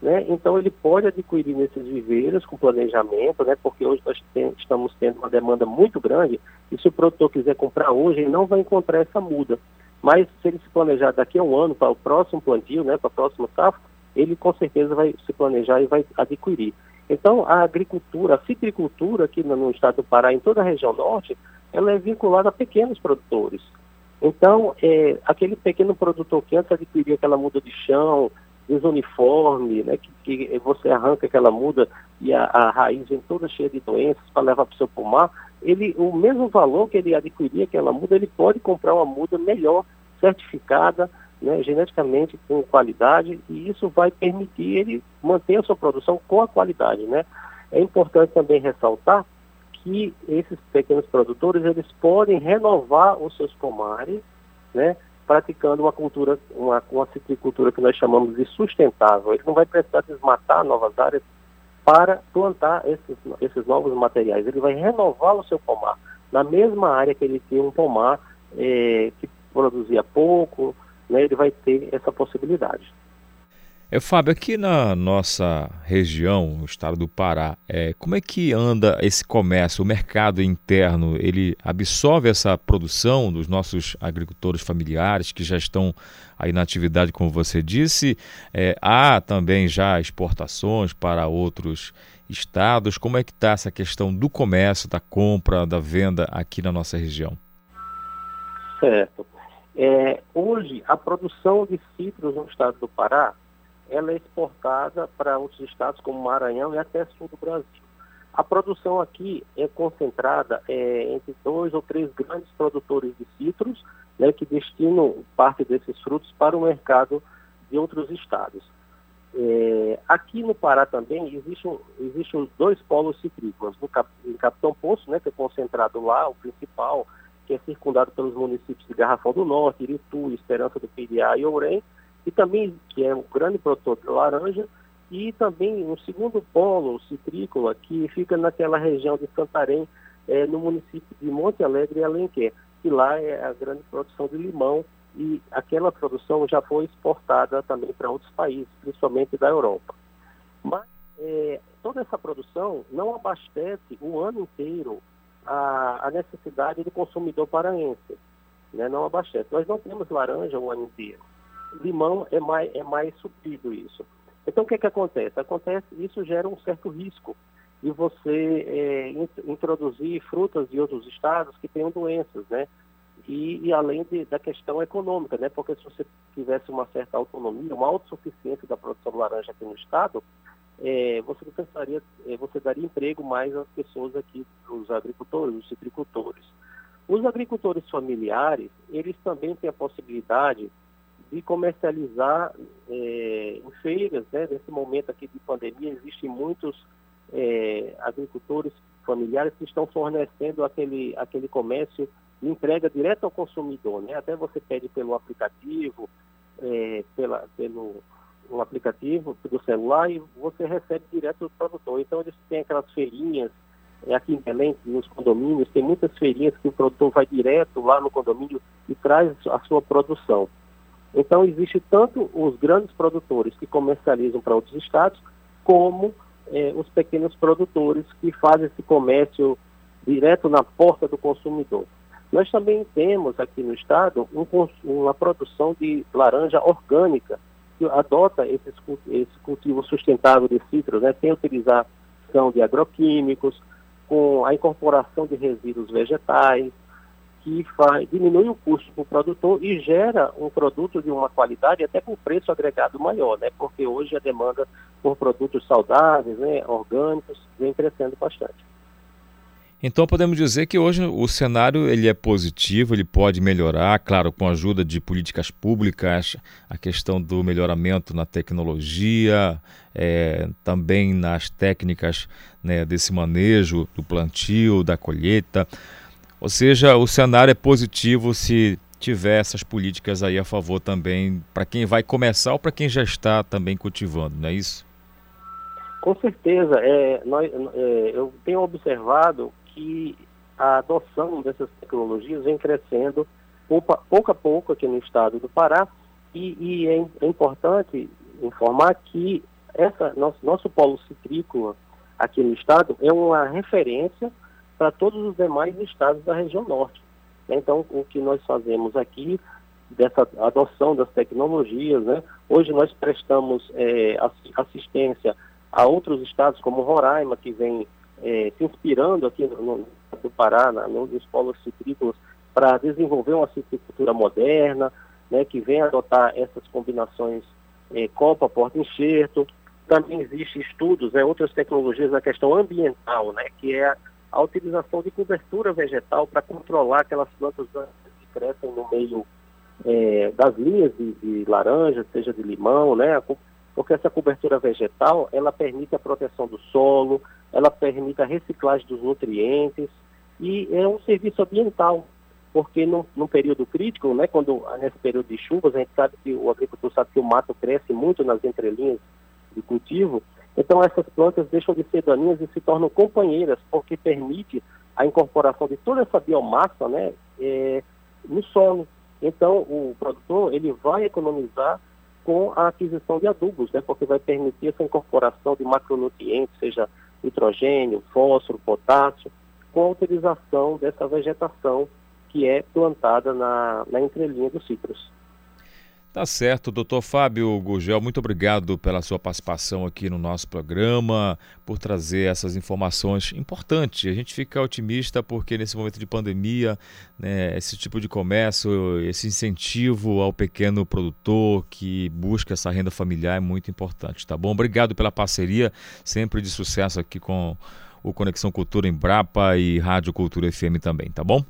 né? Então, ele pode adquirir nesses viveiros com planejamento, né? porque hoje nós tem, estamos tendo uma demanda muito grande, e se o produtor quiser comprar hoje, ele não vai encontrar essa muda. Mas se ele se planejar daqui a um ano para o próximo plantio, né, para a próxima safra, ele com certeza vai se planejar e vai adquirir. Então, a agricultura, a citricultura aqui no estado do Pará, em toda a região norte, ela é vinculada a pequenos produtores. Então, é, aquele pequeno produtor que antes adquiria aquela muda de chão, desuniforme, né, que, que você arranca aquela muda e a, a raiz vem toda cheia de doenças para levar para o seu pomar, ele, o mesmo valor que ele adquiria aquela muda, ele pode comprar uma muda melhor, certificada, né, geneticamente com qualidade, e isso vai permitir ele manter a sua produção com a qualidade. Né? É importante também ressaltar que esses pequenos produtores eles podem renovar os seus pomares, né, praticando uma cultura, uma, uma citricultura que nós chamamos de sustentável. Ele não vai precisar desmatar novas áreas para plantar esses, esses novos materiais. Ele vai renovar o seu pomar na mesma área que ele tinha um pomar é, que produzia pouco, né, ele vai ter essa possibilidade. É, Fábio, aqui na nossa região, no estado do Pará, é, como é que anda esse comércio, o mercado interno? Ele absorve essa produção dos nossos agricultores familiares que já estão aí na atividade, como você disse? É, há também já exportações para outros estados. Como é que está essa questão do comércio, da compra, da venda aqui na nossa região? Certo. É, hoje, a produção de citros no estado do Pará ela é exportada para outros estados como Maranhão e até sul do Brasil. A produção aqui é concentrada é, entre dois ou três grandes produtores de citros, né, que destinam parte desses frutos para o mercado de outros estados. É, aqui no Pará também existem existe dois polos citrícolas. No Cap, em Capitão Poço, né, que é concentrado lá, o principal, que é circundado pelos municípios de Garrafão do Norte, Iritu, Esperança do Piriá e Ourém, e também que é um grande produtor de laranja, e também um segundo polo citrícola que fica naquela região de Santarém, é, no município de Monte Alegre e Alenquer, que lá é a grande produção de limão e aquela produção já foi exportada também para outros países, principalmente da Europa. Mas é, toda essa produção não abastece o ano inteiro a, a necessidade do consumidor paraense, né? não abastece. Nós não temos laranja o ano inteiro. Limão é mais, é mais suprido isso. Então o que, que acontece? Acontece, isso gera um certo risco de você é, introduzir frutas de outros estados que tenham doenças, né? e, e além de, da questão econômica, né? Porque se você tivesse uma certa autonomia, uma autossuficiência da produção de laranja aqui no estado, é, você pensaria, é, você daria emprego mais às pessoas aqui, os agricultores, os citricultores. Os agricultores familiares, eles também têm a possibilidade de comercializar é, em feiras, né? Nesse momento aqui de pandemia, existem muitos é, agricultores familiares que estão fornecendo aquele, aquele comércio entrega direto ao consumidor, né? Até você pede pelo aplicativo, é, pela, pelo um aplicativo do celular e você recebe direto do produtor. Então eles têm aquelas feirinhas, é, aqui em Belém, nos condomínios, tem muitas feirinhas que o produtor vai direto lá no condomínio e traz a sua produção. Então existe tanto os grandes produtores que comercializam para outros estados, como é, os pequenos produtores que fazem esse comércio direto na porta do consumidor. Nós também temos aqui no estado um, uma produção de laranja orgânica, adota esse, esse cultivo sustentável de citros, né, sem utilização de agroquímicos, com a incorporação de resíduos vegetais, que faz, diminui o custo para o produtor e gera um produto de uma qualidade até com preço agregado maior, né? Porque hoje a demanda por produtos saudáveis, né, orgânicos, vem crescendo bastante. Então podemos dizer que hoje o cenário ele é positivo, ele pode melhorar, claro, com a ajuda de políticas públicas, a questão do melhoramento na tecnologia, é, também nas técnicas né, desse manejo, do plantio, da colheita. Ou seja, o cenário é positivo se tiver essas políticas aí a favor também para quem vai começar ou para quem já está também cultivando, não é isso? Com certeza, é, nós, é, eu tenho observado que a adoção dessas tecnologias vem crescendo pouco a pouco aqui no estado do Pará e, e é, é, importante informar que essa, nosso, nosso polo citrícola aqui no estado é uma referência para todos os demais estados da região norte. Então, o que nós fazemos aqui, dessa adoção das tecnologias, né? hoje nós prestamos é, assistência a outros estados, como Roraima, que vem é, se inspirando aqui no, no Pará, na, nos polos citrícolas, para desenvolver uma citricultura moderna, né, que vem adotar essas combinações é, copa, porta, enxerto. Também existem estudos, né, outras tecnologias na questão ambiental, né, que é a, a utilização de cobertura vegetal para controlar aquelas plantas que crescem no meio é, das linhas de, de, laranja, seja de limão, né, porque essa cobertura vegetal ela permite a proteção do solo, ela permite a reciclagem dos nutrientes e é um serviço ambiental, porque no período crítico, né, quando nesse período de chuvas, a gente sabe que o agricultor sabe que o mato cresce muito nas entrelinhas de cultivo, então essas plantas deixam de ser daninhas e se tornam companheiras, porque permite a incorporação de toda essa biomassa, né, é, no solo. Então o produtor ele vai economizar com a aquisição de adubos, né, porque vai permitir essa incorporação de macronutrientes, seja nitrogênio, fósforo, potássio, com a utilização dessa vegetação que é plantada na, na entrelinha dos citros. Tá certo, doutor Fábio Gugel, muito obrigado pela sua participação aqui no nosso programa, por trazer essas informações importantes. A gente fica otimista porque nesse momento de pandemia, né, esse tipo de comércio, esse incentivo ao pequeno produtor que busca essa renda familiar é muito importante, tá bom? Obrigado pela parceria, sempre de sucesso aqui com o Conexão Cultura em Brapa e Rádio Cultura FM também, tá bom?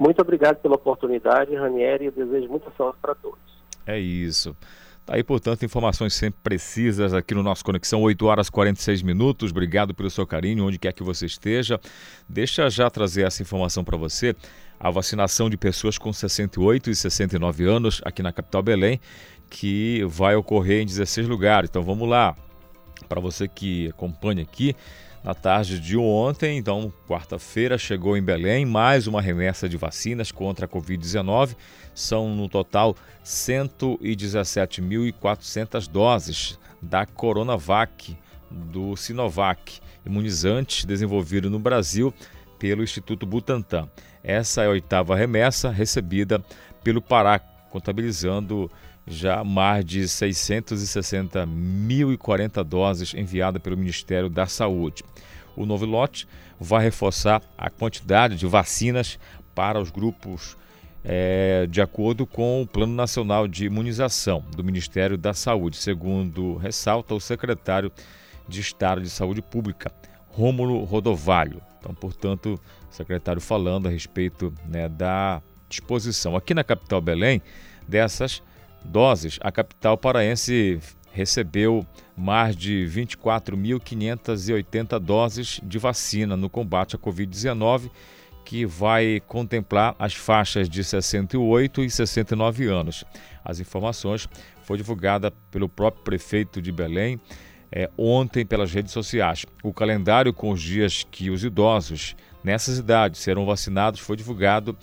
Muito obrigado pela oportunidade, Ranieri, e desejo muita sorte para todos. É isso. Tá aí, portanto, informações sempre precisas aqui no nosso Conexão, 8 horas e 46 minutos. Obrigado pelo seu carinho, onde quer que você esteja. Deixa já trazer essa informação para você. A vacinação de pessoas com 68 e 69 anos aqui na capital Belém, que vai ocorrer em 16 lugares. Então vamos lá. Para você que acompanha aqui, na tarde de ontem, então, quarta-feira, chegou em Belém mais uma remessa de vacinas contra a Covid-19. São, no total, 117.400 doses da Coronavac, do Sinovac, imunizante desenvolvido no Brasil pelo Instituto Butantan. Essa é a oitava remessa recebida pelo Pará, contabilizando já mais de 660.040 doses enviadas pelo Ministério da Saúde. O novo lote vai reforçar a quantidade de vacinas para os grupos é, de acordo com o Plano Nacional de Imunização do Ministério da Saúde, segundo ressalta o secretário de Estado de Saúde Pública, Rômulo Rodovalho. Então, portanto, secretário falando a respeito né, da disposição. Aqui na capital Belém, dessas doses, a capital paraense recebeu mais de 24.580 doses de vacina no combate à Covid-19, que vai contemplar as faixas de 68 e 69 anos. As informações foi divulgada pelo próprio prefeito de Belém é, ontem pelas redes sociais. O calendário com os dias que os idosos nessas idades serão vacinados foi divulgado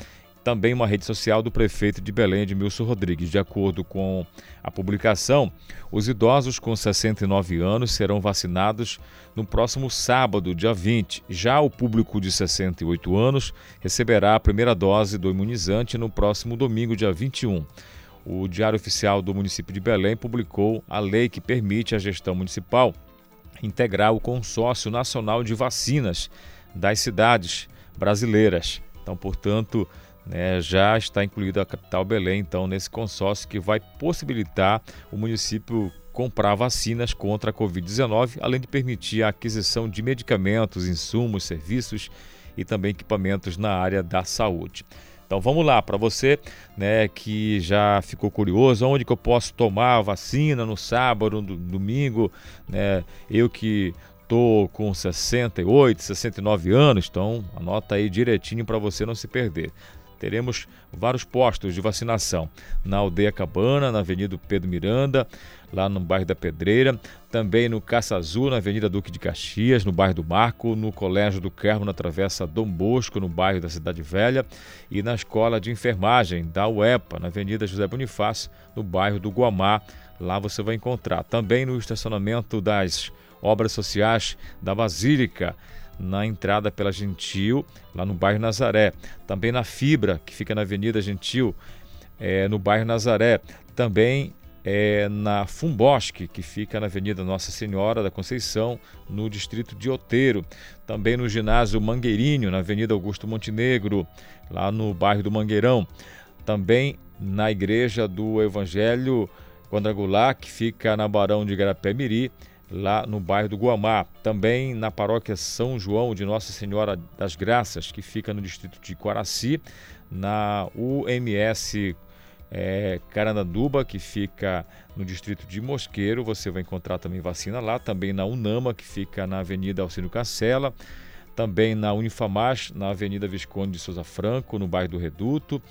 também uma rede social do prefeito de Belém, Edmilson Rodrigues. De acordo com a publicação, os idosos com 69 anos serão vacinados no próximo sábado, dia 20. Já o público de 68 anos receberá a primeira dose do imunizante no próximo domingo, dia 21. O Diário Oficial do município de Belém publicou a lei que permite à gestão municipal integrar o Consórcio Nacional de Vacinas das cidades brasileiras. Então, portanto, né, já está incluída a capital Belém, então, nesse consórcio que vai possibilitar o município comprar vacinas contra a Covid-19, além de permitir a aquisição de medicamentos, insumos, serviços e também equipamentos na área da saúde. Então vamos lá, para você né, que já ficou curioso, onde que eu posso tomar a vacina no sábado, no domingo, né, eu que estou com 68, 69 anos, então anota aí direitinho para você não se perder teremos vários postos de vacinação na Aldeia Cabana, na Avenida Pedro Miranda, lá no bairro da Pedreira, também no Caça Azul, na Avenida Duque de Caxias, no bairro do Marco, no Colégio do Carmo, na Travessa Dom Bosco, no bairro da Cidade Velha, e na Escola de Enfermagem da UEPA, na Avenida José Bonifácio, no bairro do Guamá. Lá você vai encontrar. Também no estacionamento das obras sociais da Basílica, na entrada pela Gentil, lá no bairro Nazaré. Também na Fibra, que fica na Avenida Gentil, é, no bairro Nazaré. Também é, na Fumbosque, que fica na Avenida Nossa Senhora da Conceição, no distrito de Oteiro. Também no ginásio Mangueirinho, na Avenida Augusto Montenegro, lá no bairro do Mangueirão. Também na Igreja do Evangelho Quadrangular, que fica na Barão de Garapé-Miri lá no bairro do Guamá. Também na paróquia São João de Nossa Senhora das Graças, que fica no distrito de Quaraci, na UMS é, Caranduba, que fica no distrito de Mosqueiro. Você vai encontrar também vacina lá. Também na Unama, que fica na Avenida Alcino Cacela. Também na Unifamás, na Avenida Visconde de Souza Franco, no bairro do Reduto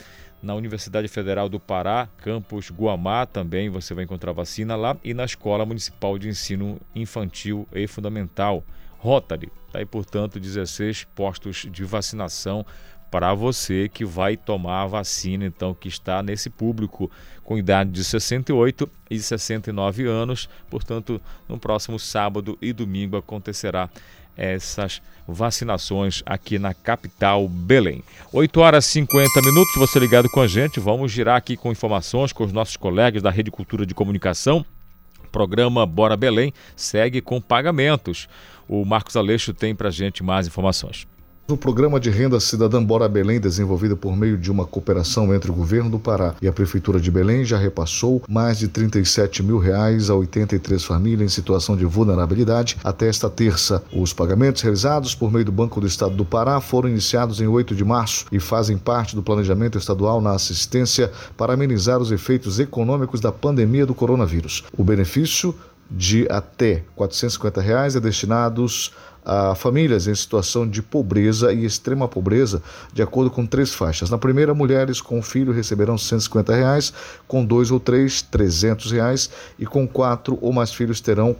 na Universidade Federal do Pará, campus Guamá, também você vai encontrar vacina lá, e na Escola Municipal de Ensino Infantil e Fundamental, Rotary. Está aí, portanto, 16 postos de vacinação para você que vai tomar a vacina, então, que está nesse público com idade de 68 e 69 anos. Portanto, no próximo sábado e domingo acontecerá essas vacinações aqui na capital Belém. 8 horas e 50 minutos, você ligado com a gente, vamos girar aqui com informações com os nossos colegas da Rede Cultura de Comunicação. O programa Bora Belém segue com pagamentos. O Marcos Aleixo tem para gente mais informações. O programa de renda cidadã Bora Belém, desenvolvido por meio de uma cooperação entre o governo do Pará e a Prefeitura de Belém, já repassou mais de 37 mil reais a 83 famílias em situação de vulnerabilidade até esta terça. Os pagamentos realizados por meio do Banco do Estado do Pará foram iniciados em 8 de março e fazem parte do planejamento estadual na assistência para amenizar os efeitos econômicos da pandemia do coronavírus. O benefício de até 450 reais é destinados a famílias em situação de pobreza e extrema pobreza, de acordo com três faixas. Na primeira, mulheres com filho receberão 150 reais, com dois ou três, 300 reais, e com quatro ou mais filhos terão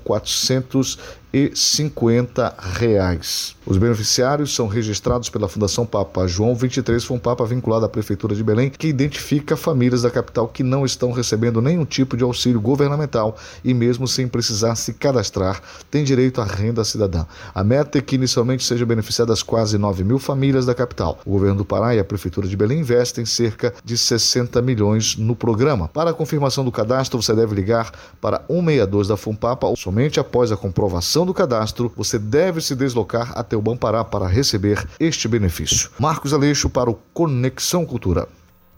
450 reais. Os beneficiários são registrados pela Fundação Papa João 23, foi um Papa vinculado à Prefeitura de Belém, que identifica famílias da capital que não estão recebendo nenhum tipo de auxílio governamental e mesmo sem precisar se cadastrar, têm direito à renda cidadã. A meta é que inicialmente sejam beneficiadas quase 9 mil famílias da capital. O governo do Pará e a Prefeitura de Belém investem cerca de 60 milhões no programa. Para a confirmação do cadastro, você deve ligar para 162 da Fumpapa. Somente após a comprovação do cadastro, você deve se deslocar até o Bampará para receber este benefício. Marcos Aleixo para o Conexão Cultura.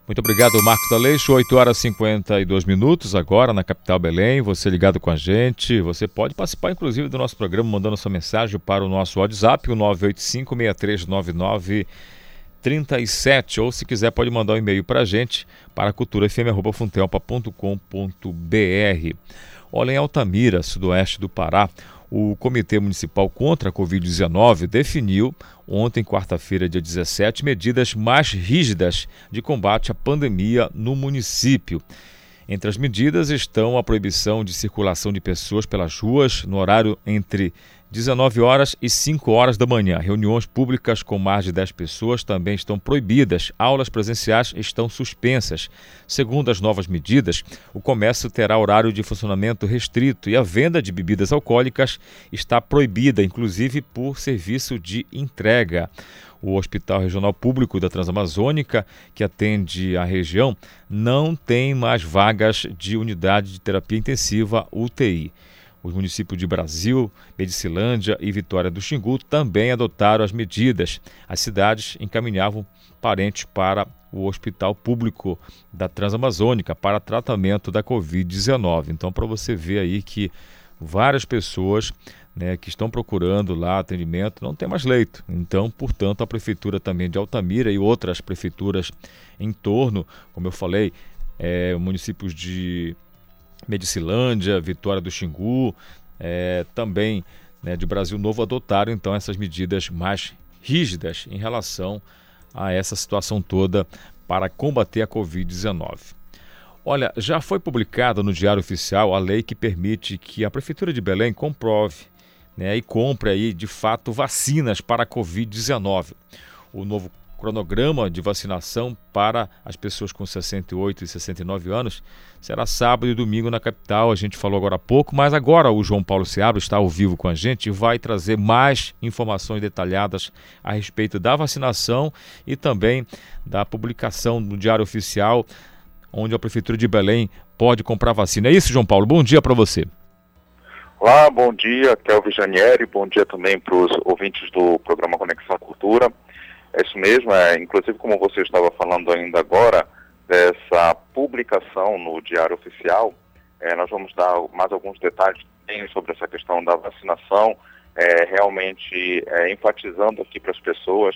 Muito obrigado, Marcos Aleixo. 8 horas e 52 minutos agora na capital Belém. Você ligado com a gente. Você pode participar, inclusive, do nosso programa mandando sua mensagem para o nosso WhatsApp, o 985-6399. 37, ou se quiser pode mandar um e-mail para a gente para culturafm.funtelpa.com.br. Olha, em Altamira, sudoeste do Pará, o Comitê Municipal contra a Covid-19 definiu ontem, quarta-feira, dia 17, medidas mais rígidas de combate à pandemia no município. Entre as medidas estão a proibição de circulação de pessoas pelas ruas no horário entre 19 horas e 5 horas da manhã. Reuniões públicas com mais de 10 pessoas também estão proibidas. Aulas presenciais estão suspensas. Segundo as novas medidas, o comércio terá horário de funcionamento restrito e a venda de bebidas alcoólicas está proibida, inclusive por serviço de entrega. O Hospital Regional Público da Transamazônica, que atende a região, não tem mais vagas de unidade de terapia intensiva UTI. Os municípios de Brasil, Medicilândia e Vitória do Xingu também adotaram as medidas. As cidades encaminhavam parentes para o Hospital Público da Transamazônica para tratamento da Covid-19. Então, para você ver aí que várias pessoas né, que estão procurando lá atendimento não tem mais leito. Então, portanto, a Prefeitura também de Altamira e outras prefeituras em torno, como eu falei, é, municípios de Medicilândia, Vitória do Xingu, é, também né, de Brasil Novo adotaram então essas medidas mais rígidas em relação a essa situação toda para combater a Covid-19. Olha, já foi publicada no Diário Oficial a lei que permite que a Prefeitura de Belém comprove né, e compre aí de fato vacinas para a Covid-19. O novo cronograma de vacinação para as pessoas com 68 e 69 anos será sábado e domingo na capital. A gente falou agora há pouco, mas agora o João Paulo Seabra está ao vivo com a gente e vai trazer mais informações detalhadas a respeito da vacinação e também da publicação no Diário Oficial, onde a Prefeitura de Belém pode comprar vacina. É isso, João Paulo. Bom dia para você. Olá, bom dia, Kelvin Janieri, bom dia também para os ouvintes do programa Conexão Cultura. É isso mesmo, é, inclusive como você estava falando ainda agora, dessa publicação no Diário Oficial, é, nós vamos dar mais alguns detalhes sobre essa questão da vacinação, é, realmente é, enfatizando aqui para as pessoas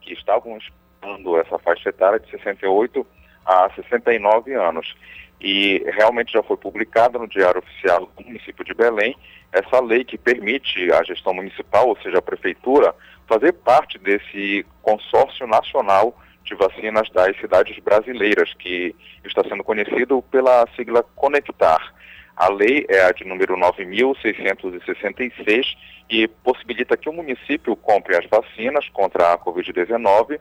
que estavam esperando essa faixa etária de 68 a 69 anos. E realmente já foi publicada no Diário Oficial do município de Belém essa lei que permite a gestão municipal, ou seja, a prefeitura, fazer parte desse consórcio nacional de vacinas das cidades brasileiras, que está sendo conhecido pela sigla Conectar. A lei é a de número 9.666 e possibilita que o município compre as vacinas contra a Covid-19,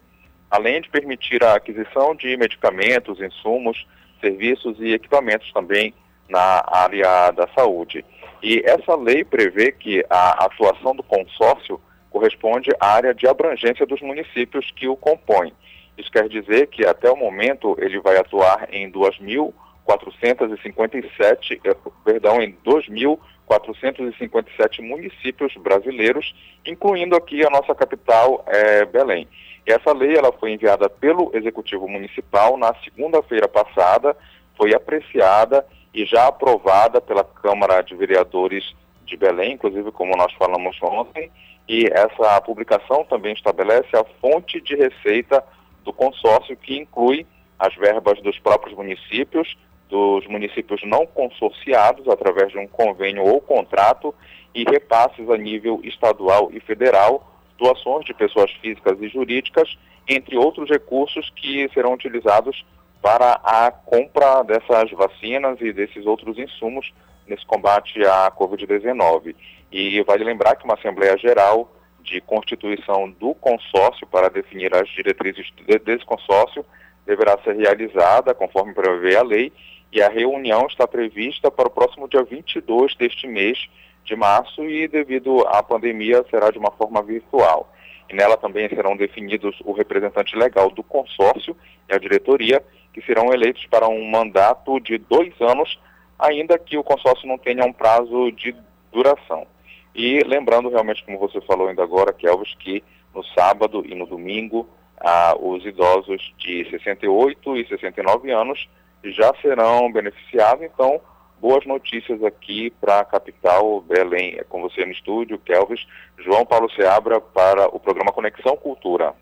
além de permitir a aquisição de medicamentos, insumos, serviços e equipamentos também na área da saúde. E essa lei prevê que a atuação do consórcio corresponde à área de abrangência dos municípios que o compõem. Isso quer dizer que até o momento ele vai atuar em 2.400 457, eh, perdão, em 2.457 municípios brasileiros, incluindo aqui a nossa capital, é, Belém. Essa lei ela foi enviada pelo Executivo Municipal na segunda-feira passada, foi apreciada e já aprovada pela Câmara de Vereadores de Belém, inclusive como nós falamos ontem, e essa publicação também estabelece a fonte de receita do consórcio que inclui as verbas dos próprios municípios, dos municípios não consorciados através de um convênio ou contrato e repasses a nível estadual e federal, doações de pessoas físicas e jurídicas, entre outros recursos que serão utilizados para a compra dessas vacinas e desses outros insumos nesse combate à Covid-19. E vale lembrar que uma Assembleia Geral de Constituição do consórcio para definir as diretrizes desse consórcio deverá ser realizada conforme prevê a lei e a reunião está prevista para o próximo dia 22 deste mês de março e devido à pandemia será de uma forma virtual. E nela também serão definidos o representante legal do consórcio e a diretoria, que serão eleitos para um mandato de dois anos, ainda que o consórcio não tenha um prazo de duração. E lembrando realmente, como você falou ainda agora, Kelvis, que no sábado e no domingo, ah, os idosos de 68 e 69 anos já serão beneficiados. Então, boas notícias aqui para a capital, Belém. É com você no estúdio, Kelvis. João Paulo Seabra para o programa Conexão Cultura.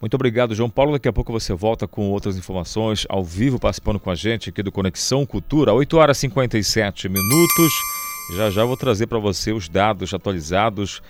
Muito obrigado, João Paulo. Daqui a pouco você volta com outras informações ao vivo, participando com a gente aqui do Conexão Cultura. 8 horas e 57 minutos. Já já vou trazer para você os dados atualizados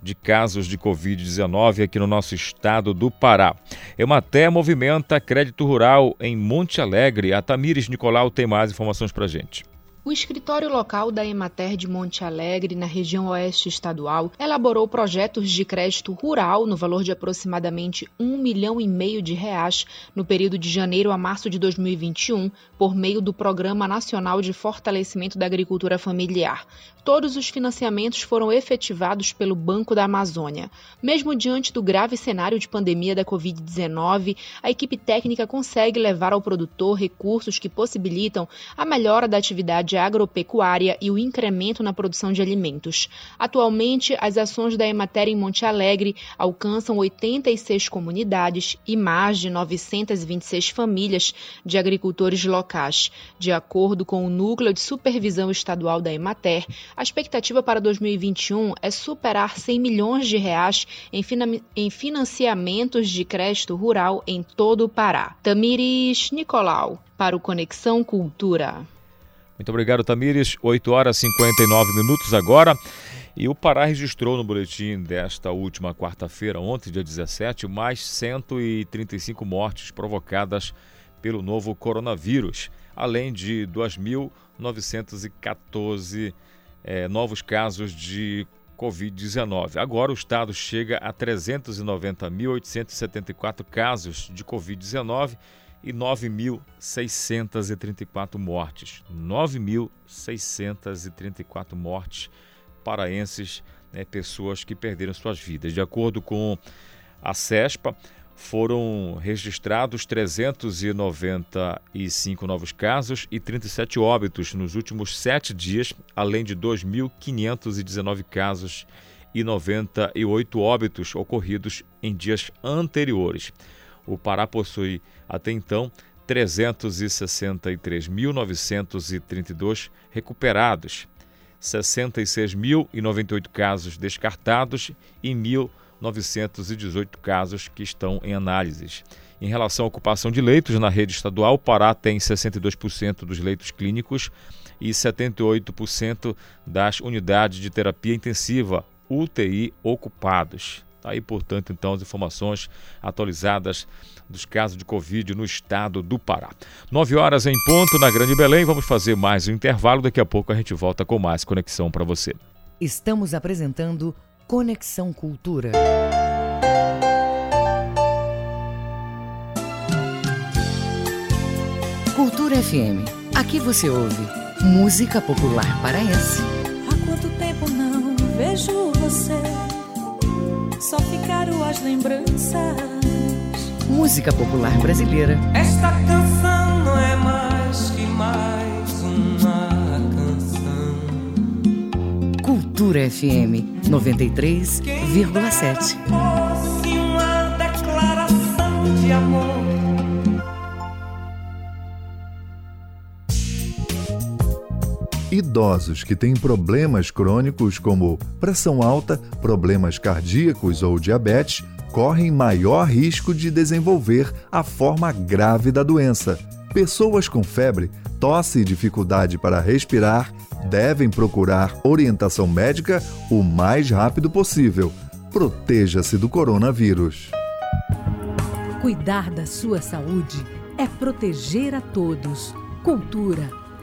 de casos de Covid-19 aqui no nosso estado do Pará. Ematé movimenta crédito rural em Monte Alegre. A Tamires Nicolau tem mais informações para gente. O escritório local da Emater de Monte Alegre, na região oeste estadual, elaborou projetos de crédito rural no valor de aproximadamente um milhão e meio de reais no período de janeiro a março de 2021, por meio do Programa Nacional de Fortalecimento da Agricultura Familiar. Todos os financiamentos foram efetivados pelo Banco da Amazônia. Mesmo diante do grave cenário de pandemia da Covid-19, a equipe técnica consegue levar ao produtor recursos que possibilitam a melhora da atividade agropecuária e o incremento na produção de alimentos. Atualmente, as ações da Emater em Monte Alegre alcançam 86 comunidades e mais de 926 famílias de agricultores locais. De acordo com o Núcleo de Supervisão Estadual da Emater, a expectativa para 2021 é superar 100 milhões de reais em, em financiamentos de crédito rural em todo o Pará. Tamires Nicolau, para o Conexão Cultura. Muito obrigado, Tamires. 8 horas e 59 minutos agora. E o Pará registrou no boletim desta última quarta-feira, ontem, dia 17, mais 135 mortes provocadas pelo novo coronavírus, além de 2.914 é, novos casos de Covid-19. Agora o estado chega a 390.874 casos de Covid-19 e 9.634 mortes. 9.634 mortes paraenses, né, pessoas que perderam suas vidas. De acordo com a CESPA, foram registrados 395 novos casos e 37 óbitos nos últimos sete dias, além de 2.519 casos e 98 óbitos ocorridos em dias anteriores. O Pará possui, até então, 363.932 recuperados, 66.098 casos descartados e 1.918 casos que estão em análises. Em relação à ocupação de leitos na rede estadual, o Pará tem 62% dos leitos clínicos e 78% das unidades de terapia intensiva UTI ocupados. Aí, portanto, então, as informações atualizadas dos casos de Covid no estado do Pará. Nove horas em ponto na Grande Belém. Vamos fazer mais um intervalo. Daqui a pouco a gente volta com mais conexão para você. Estamos apresentando Conexão Cultura. Cultura FM. Aqui você ouve música popular paraense. só ficaram as lembranças. Música popular brasileira. Esta canção não é mais que mais uma canção. Cultura FM 93,7. Fosse uma declaração de amor. Idosos que têm problemas crônicos como pressão alta, problemas cardíacos ou diabetes correm maior risco de desenvolver a forma grave da doença. Pessoas com febre, tosse e dificuldade para respirar devem procurar orientação médica o mais rápido possível. Proteja-se do coronavírus. Cuidar da sua saúde é proteger a todos. Cultura,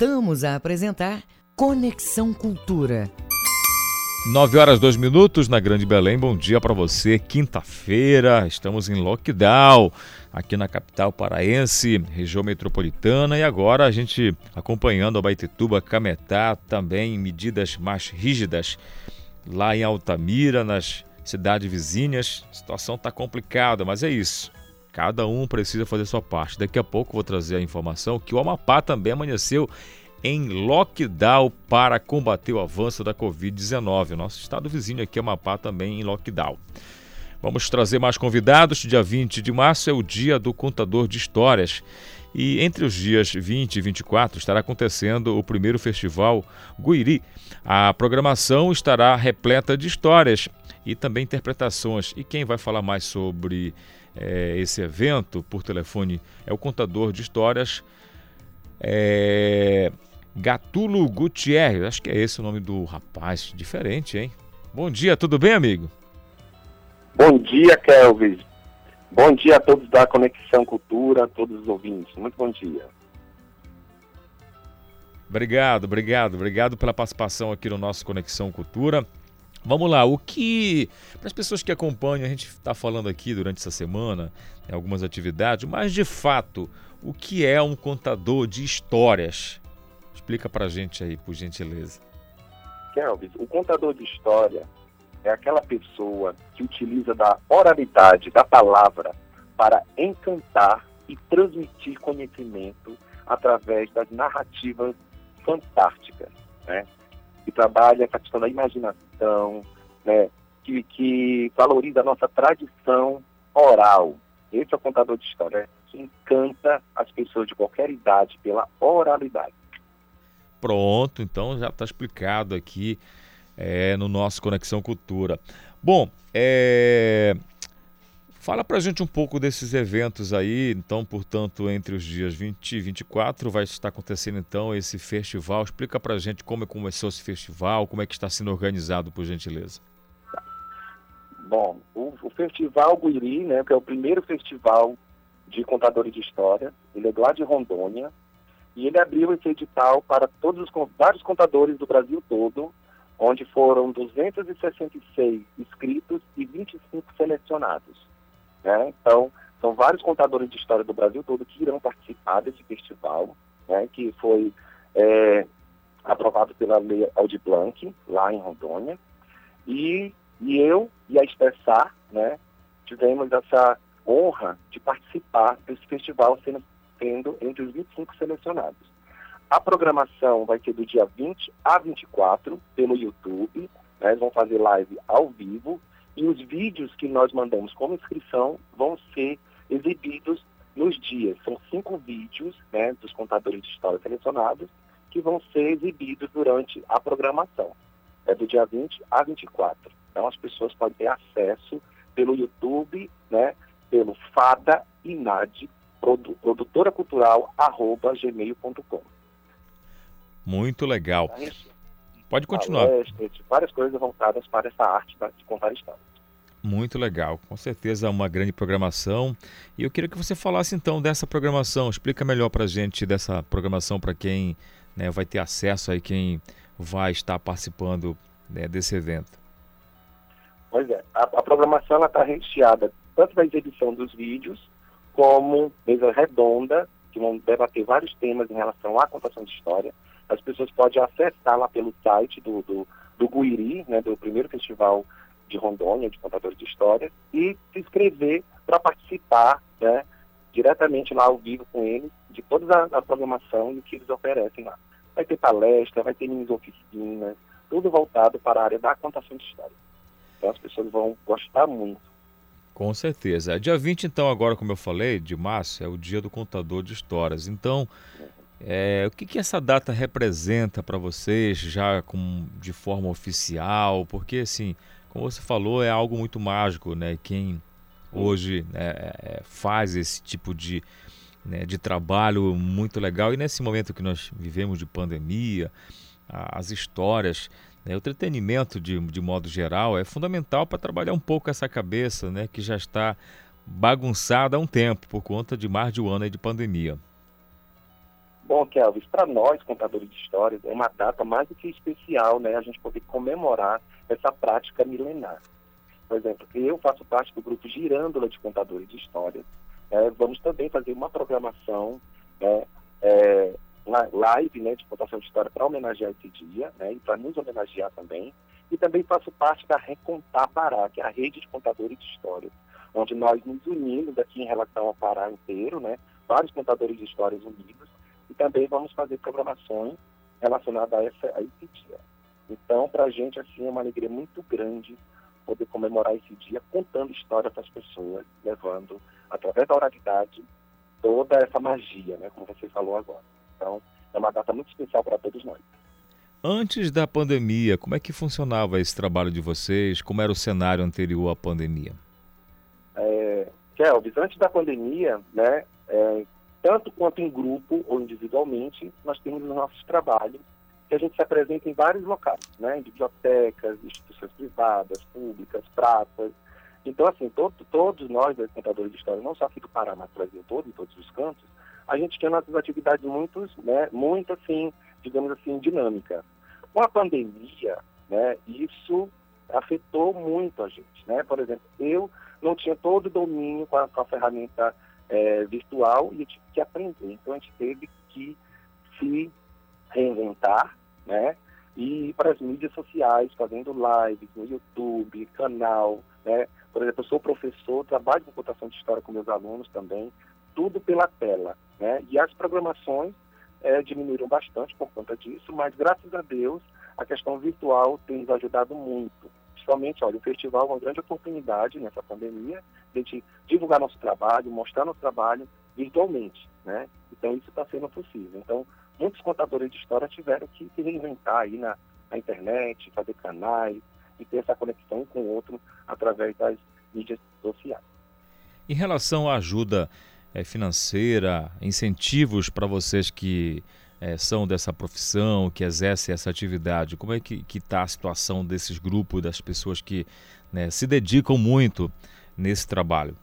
Voltamos a apresentar Conexão Cultura. 9 horas 2 minutos na Grande Belém. Bom dia para você. Quinta-feira, estamos em lockdown aqui na capital paraense, região metropolitana e agora a gente acompanhando a Baitetuba, Cametá, também medidas mais rígidas lá em Altamira, nas cidades vizinhas. A situação está complicada, mas é isso. Cada um precisa fazer sua parte. Daqui a pouco vou trazer a informação que o Amapá também amanheceu em lockdown para combater o avanço da Covid-19. Nosso estado vizinho aqui, Amapá, também em lockdown. Vamos trazer mais convidados. Dia 20 de março é o dia do contador de histórias. E entre os dias 20 e 24 estará acontecendo o primeiro festival Guiri. A programação estará repleta de histórias e também interpretações. E quem vai falar mais sobre é, esse evento por telefone é o contador de histórias é, Gatulo Gutierrez. Acho que é esse o nome do rapaz. Diferente, hein? Bom dia, tudo bem, amigo? Bom dia, Kelvis. Bom dia a todos da Conexão Cultura, a todos os ouvintes. Muito bom dia. Obrigado, obrigado, obrigado pela participação aqui no nosso Conexão Cultura. Vamos lá, o que. Para as pessoas que acompanham, a gente está falando aqui durante essa semana, em algumas atividades, mas de fato, o que é um contador de histórias? Explica para a gente aí, por gentileza. Kelvis, o contador de história é aquela pessoa que utiliza da oralidade, da palavra, para encantar e transmitir conhecimento através das narrativas fantásticas, né? Que trabalha a questão da imaginação, né? Que, que valoriza a nossa tradição oral. Esse é o contador de história, que encanta as pessoas de qualquer idade pela oralidade. Pronto, então já está explicado aqui é, no nosso Conexão Cultura. Bom, é, fala pra gente um pouco desses eventos aí. Então, portanto, entre os dias 20 e 24 vai estar acontecendo então esse festival. Explica pra gente como começou esse festival, como é que está sendo organizado, por gentileza. Bom, o, o Festival Guiri, né, que é o primeiro festival de contadores de história, ele é lá de Rondônia, e ele abriu esse edital para todos os vários contadores do Brasil todo, onde foram 266 inscritos e 25 selecionados. Né? Então, são vários contadores de história do Brasil todo que irão participar desse festival, né? que foi é, aprovado pela Lei Aldir Blanc, lá em Rondônia. E, e eu e a Expressar né, tivemos essa honra de participar desse festival sendo, sendo entre os 25 selecionados. A programação vai ser do dia 20 a 24 pelo YouTube. Né? Vão fazer live ao vivo. E os vídeos que nós mandamos como inscrição vão ser exibidos nos dias. São cinco vídeos né, dos contadores de história selecionados que vão ser exibidos durante a programação. É do dia 20 a 24. Então as pessoas podem ter acesso pelo YouTube, né, pelo Fada Inad, produtora cultural, arroba gmail.com. Muito legal. Pode continuar. várias coisas voltadas para essa arte de contar histórias. Muito legal, com certeza uma grande programação. E eu queria que você falasse então dessa programação. Explica melhor para a gente dessa programação para quem né, vai ter acesso aí quem vai estar participando né, desse evento? Pois é, a, a programação está recheada tanto da exibição dos vídeos, como mesa redonda, que vão debater vários temas em relação à contação de história. As pessoas podem acessar lá pelo site do, do, do Guiri, né, do primeiro festival de Rondônia, de contadores de história, e se inscrever para participar né, diretamente lá ao vivo com eles, de toda a, a, programação e o que eles oferecem lá. Vai ter palestra, vai ter mini oficinas, tudo voltado para a área da contação de história. Então as pessoas vão gostar muito. Com certeza. Dia 20, então, agora, como eu falei, de março, é o dia do contador de histórias. Então, é, o que, que essa data representa para vocês, já com, de forma oficial? Porque, assim, como você falou, é algo muito mágico, né? Quem hoje né, é, faz esse tipo de, né, de trabalho muito legal. E nesse momento que nós vivemos de pandemia, as histórias né? O entretenimento, de, de modo geral, é fundamental para trabalhar um pouco essa cabeça né, que já está bagunçada há um tempo por conta de mais de um ano de pandemia. Bom, Kelvis, para nós, contadores de histórias, é uma data mais do que especial, né? A gente poder comemorar essa prática milenar. Por exemplo, eu faço parte do grupo Girândola de Contadores de Histórias. É, vamos também fazer uma programação é, é, live né, de contação de história para homenagear esse dia né, e para nos homenagear também. E também faço parte da Recontar Pará, que é a rede de contadores de histórias, onde nós nos unimos aqui em relação ao Pará inteiro, né, vários contadores de histórias unidos, também vamos fazer programações relacionadas a, essa, a esse dia. Então, para a gente, assim, é uma alegria muito grande poder comemorar esse dia contando história para as pessoas, levando, através da oralidade, toda essa magia, né, como você falou agora. Então, é uma data muito especial para todos nós. Antes da pandemia, como é que funcionava esse trabalho de vocês? Como era o cenário anterior à pandemia? É, Kelvis, antes da pandemia, né, é, tanto quanto em grupo ou individualmente, nós temos os nossos trabalhos que a gente se apresenta em vários locais, né, em bibliotecas, instituições privadas, públicas, praças. Então, assim, todo, todos nós, contadores de história, não só aqui do Pará, mas do Brasil todo, em todos os cantos, a gente tinha nossas atividades muito, né, muito assim, digamos assim, dinâmica. Com a pandemia, né, isso afetou muito a gente, né? Por exemplo, eu não tinha todo o domínio com a, com a ferramenta é, virtual e eu tive que aprender. Então a gente teve que se reinventar, né? E ir para as mídias sociais, fazendo lives no YouTube, canal, né? Por exemplo, eu sou professor, trabalho com computação de história com meus alunos também, tudo pela tela. Né? E as programações é, diminuíram bastante por conta disso, mas graças a Deus a questão virtual tem nos ajudado muito. Principalmente, olha, o festival é uma grande oportunidade nessa pandemia de a gente divulgar nosso trabalho, mostrar nosso trabalho virtualmente, né? Então isso está sendo possível. Então muitos contadores de história tiveram que se reinventar aí na, na internet, fazer canais e ter essa conexão com o outro através das mídias sociais. Em relação à ajuda é, financeira, incentivos para vocês que é, são dessa profissão, que exercem essa atividade? Como é que está a situação desses grupos, das pessoas que né, se dedicam muito nesse trabalho?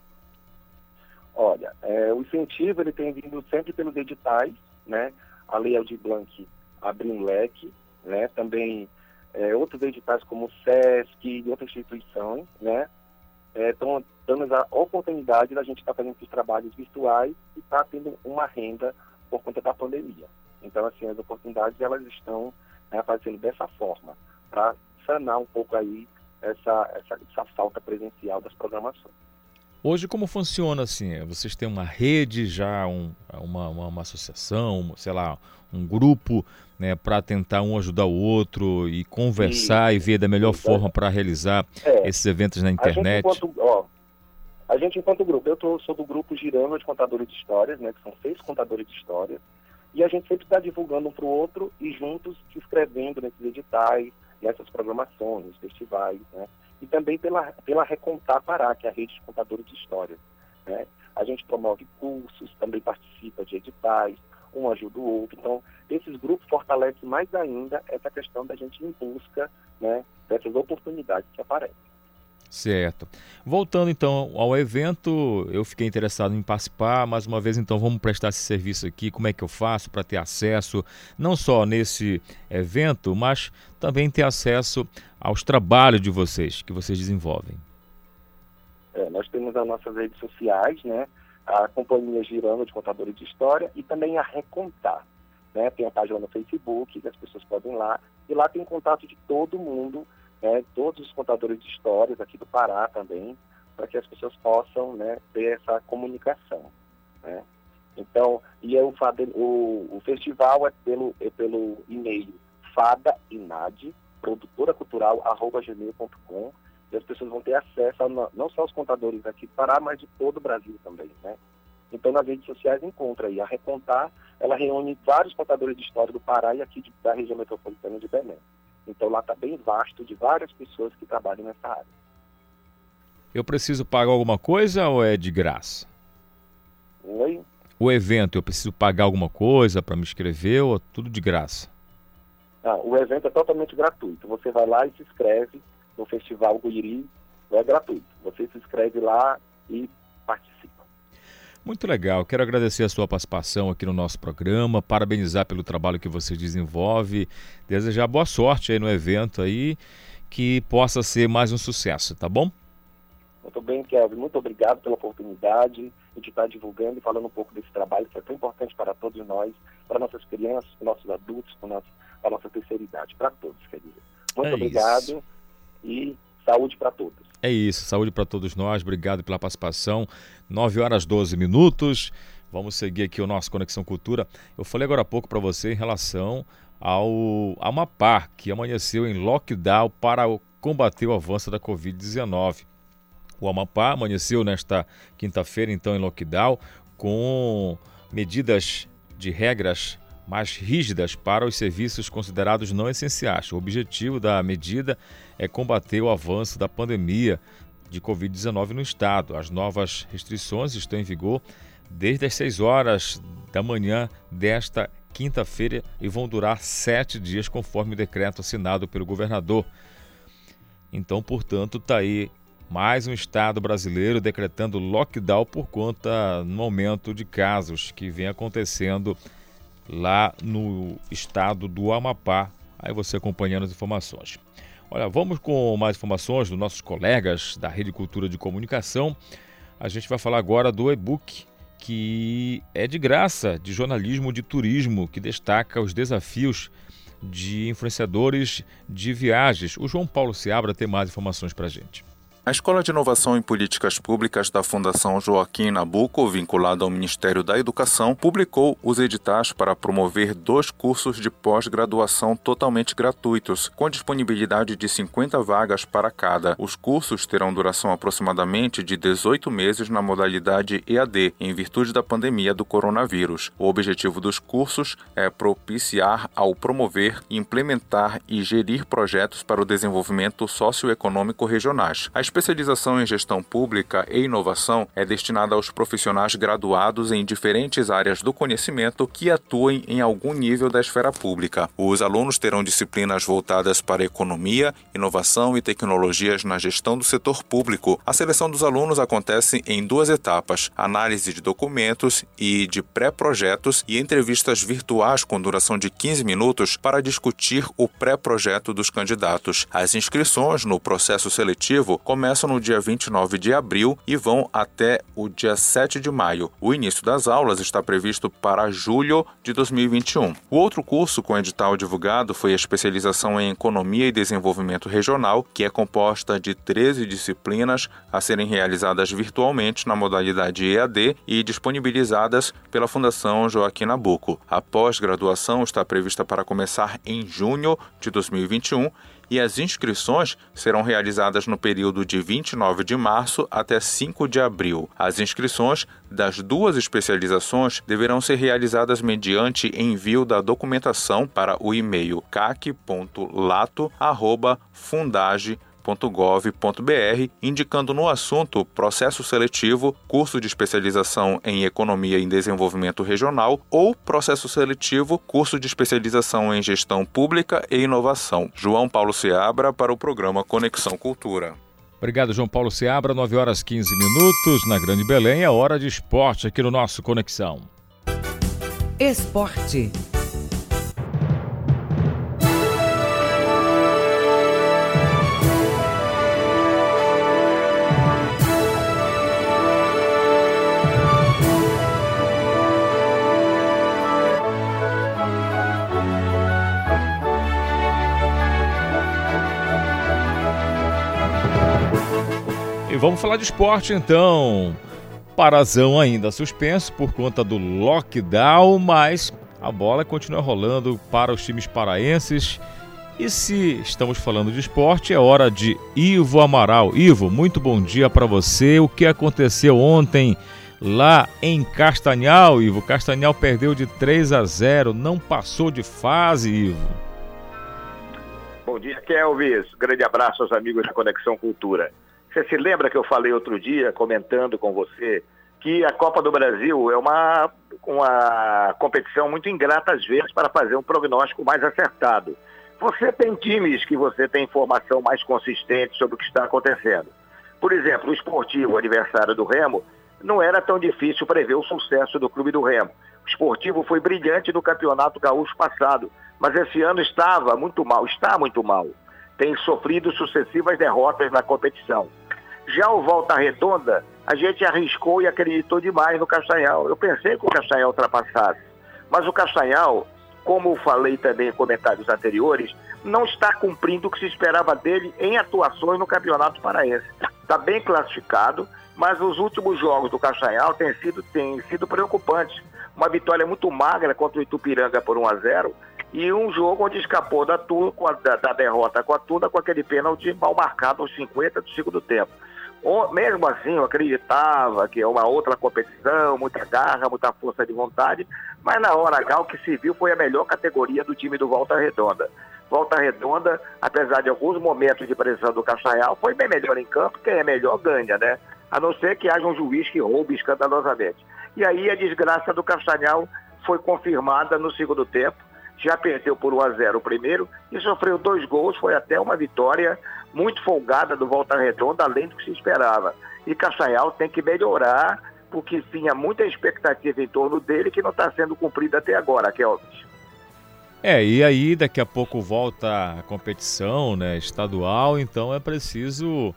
Olha, é, o incentivo ele tem vindo sempre pelos editais, né? A Lei Aldir Blanc abriu um leque, né? Também é, outros editais como o SESC e outras instituições, né? Estão é, dando a oportunidade da gente estar tá fazendo esses trabalhos virtuais e estar tá tendo uma renda por conta da pandemia. Então, assim, as oportunidades elas estão né, aparecendo dessa forma, para sanar um pouco aí essa, essa, essa falta presencial das programações. Hoje como funciona assim? Vocês têm uma rede já, um, uma, uma, uma, associação, sei lá, um grupo né, para tentar um ajudar o outro e conversar e ver da melhor forma para realizar é, esses eventos na internet? A gente, enquanto, ó, a gente, enquanto grupo, eu tô, sou do grupo Girando de Contadores de Histórias, né, que são seis contadores de histórias, e a gente sempre está divulgando um para o outro e juntos se inscrevendo nesses editais, nessas programações, festivais, né? E também pela, pela Recontar Pará, que é a rede de contadores de histórias. Né? A gente promove cursos, também participa de editais, um ajuda o outro. Então, esses grupos fortalecem mais ainda essa questão da gente em busca né, dessas oportunidades que aparecem. Certo. Voltando então ao evento, eu fiquei interessado em participar. Mais uma vez, então, vamos prestar esse serviço aqui. Como é que eu faço para ter acesso, não só nesse evento, mas também ter acesso aos trabalhos de vocês, que vocês desenvolvem? É, nós temos as nossas redes sociais, né? A Companhia Girando de Contadores de História e também a Recontar. Né? Tem a página no Facebook, que as pessoas podem ir lá. E lá tem contato de todo mundo né, todos os contadores de histórias aqui do Pará também, para que as pessoas possam né, ter essa comunicação. Né? Então, e é o, o, o, festival é pelo, é pelo e-mail fadainad, produtora cultural, arroba gmail.com, e as pessoas vão ter acesso a, não só os contadores aqui do Pará, mas de todo o Brasil também, né? Então, nas redes sociais encontra aí. A Recontar, ela reúne vários contadores de história do Pará e aqui de, da região metropolitana de Belém. Então lá está bem vasto de várias pessoas que trabalham nessa área. Eu preciso pagar alguma coisa ou é de graça? Oi? O evento, eu preciso pagar alguma coisa para me inscrever ou é tudo de graça? Ah, o evento é totalmente gratuito. Você vai lá e se inscreve no Festival Guiri, é gratuito. Você se inscreve lá e. Muito legal. Quero agradecer a sua participação aqui no nosso programa, parabenizar pelo trabalho que você desenvolve, desejar boa sorte aí no evento aí, que possa ser mais um sucesso, tá bom? Muito bem, Kelvin. Muito obrigado pela oportunidade de estar divulgando e falando um pouco desse trabalho que é tão importante para todos nós, para nossas crianças, para nossos adultos, para, para a nossa terceira idade, para todos, quer dizer. Muito é obrigado isso. e saúde para todos. É isso, saúde para todos nós, obrigado pela participação. 9 horas 12 minutos. Vamos seguir aqui o nosso Conexão Cultura. Eu falei agora há pouco para você em relação ao Amapá, que amanheceu em lockdown para combater o avanço da Covid-19. O Amapá amanheceu nesta quinta-feira, então, em lockdown, com medidas de regras mais rígidas para os serviços considerados não essenciais. O objetivo da medida é combater o avanço da pandemia de Covid-19 no estado. As novas restrições estão em vigor desde as 6 horas da manhã desta quinta-feira e vão durar sete dias, conforme o decreto assinado pelo governador. Então, portanto, está aí mais um estado brasileiro decretando lockdown por conta no aumento de casos que vem acontecendo lá no estado do Amapá. Aí você acompanhando as informações. Olha, vamos com mais informações dos nossos colegas da Rede Cultura de Comunicação. A gente vai falar agora do e-book que é de graça, de jornalismo de turismo, que destaca os desafios de influenciadores de viagens. O João Paulo Seabra tem mais informações para a gente. A Escola de Inovação em Políticas Públicas da Fundação Joaquim Nabuco, vinculada ao Ministério da Educação, publicou os editais para promover dois cursos de pós-graduação totalmente gratuitos, com disponibilidade de 50 vagas para cada. Os cursos terão duração aproximadamente de 18 meses na modalidade EAD, em virtude da pandemia do coronavírus. O objetivo dos cursos é propiciar ao promover, implementar e gerir projetos para o desenvolvimento socioeconômico regionais. Especialização em gestão pública e inovação é destinada aos profissionais graduados em diferentes áreas do conhecimento que atuem em algum nível da esfera pública. Os alunos terão disciplinas voltadas para economia, inovação e tecnologias na gestão do setor público. A seleção dos alunos acontece em duas etapas: análise de documentos e de pré-projetos e entrevistas virtuais com duração de 15 minutos para discutir o pré-projeto dos candidatos. As inscrições no processo seletivo começam começam no dia 29 de abril e vão até o dia 7 de maio. O início das aulas está previsto para julho de 2021. O outro curso com edital divulgado foi a especialização em Economia e Desenvolvimento Regional, que é composta de 13 disciplinas a serem realizadas virtualmente na modalidade EAD e disponibilizadas pela Fundação Joaquim Nabuco. A pós-graduação está prevista para começar em junho de 2021 e as inscrições serão realizadas no período de 29 de março até 5 de abril. As inscrições das duas especializações deverão ser realizadas mediante envio da documentação para o e-mail cac.lato@fundage gov.br, indicando no assunto processo seletivo, curso de especialização em economia e desenvolvimento regional ou processo seletivo, curso de especialização em gestão pública e inovação. João Paulo Seabra para o programa Conexão Cultura. Obrigado, João Paulo Seabra. 9 horas 15 minutos na Grande Belém. É hora de esporte aqui no nosso Conexão. Esporte. Vamos falar de esporte então. Parazão ainda suspenso por conta do lockdown, mas a bola continua rolando para os times paraenses. E se estamos falando de esporte, é hora de Ivo Amaral. Ivo, muito bom dia para você. O que aconteceu ontem lá em Castanhal, Ivo? Castanhal perdeu de 3 a 0, não passou de fase, Ivo. Bom dia, Kelvis. Grande abraço aos amigos da Conexão Cultura. Você se lembra que eu falei outro dia, comentando com você, que a Copa do Brasil é uma, uma competição muito ingrata às vezes para fazer um prognóstico mais acertado. Você tem times que você tem informação mais consistente sobre o que está acontecendo. Por exemplo, o esportivo, adversário do Remo, não era tão difícil prever o sucesso do clube do Remo. O esportivo foi brilhante no campeonato gaúcho passado, mas esse ano estava muito mal, está muito mal tem sofrido sucessivas derrotas na competição. Já o Volta Redonda, a gente arriscou e acreditou demais no Castanhal. Eu pensei que o Castanhal ultrapassasse, mas o Castanhal, como falei também em comentários anteriores, não está cumprindo o que se esperava dele em atuações no Campeonato Paraense. Está bem classificado, mas os últimos jogos do Castanhal têm sido, têm sido preocupantes. Uma vitória muito magra contra o Itupiranga por 1 a 0 e um jogo onde escapou da, Tula, da, da derrota com a Tuna com aquele pênalti mal marcado aos 50 do segundo tempo. Mesmo assim, eu acreditava que é uma outra competição, muita garra, muita força de vontade, mas na hora H o que se viu foi a melhor categoria do time do Volta Redonda. Volta Redonda, apesar de alguns momentos de pressão do Castanhal, foi bem melhor em campo, quem é melhor ganha, né? A não ser que haja um juiz que roube escandalosamente. E aí a desgraça do Castanhal foi confirmada no segundo tempo, já perdeu por 1 a 0 o primeiro e sofreu dois gols, foi até uma vitória muito folgada do Volta Redonda, além do que se esperava. E Castanhal tem que melhorar, porque tinha muita expectativa em torno dele que não está sendo cumprida até agora, Kelvis. É, e aí daqui a pouco volta a competição né, estadual, então é preciso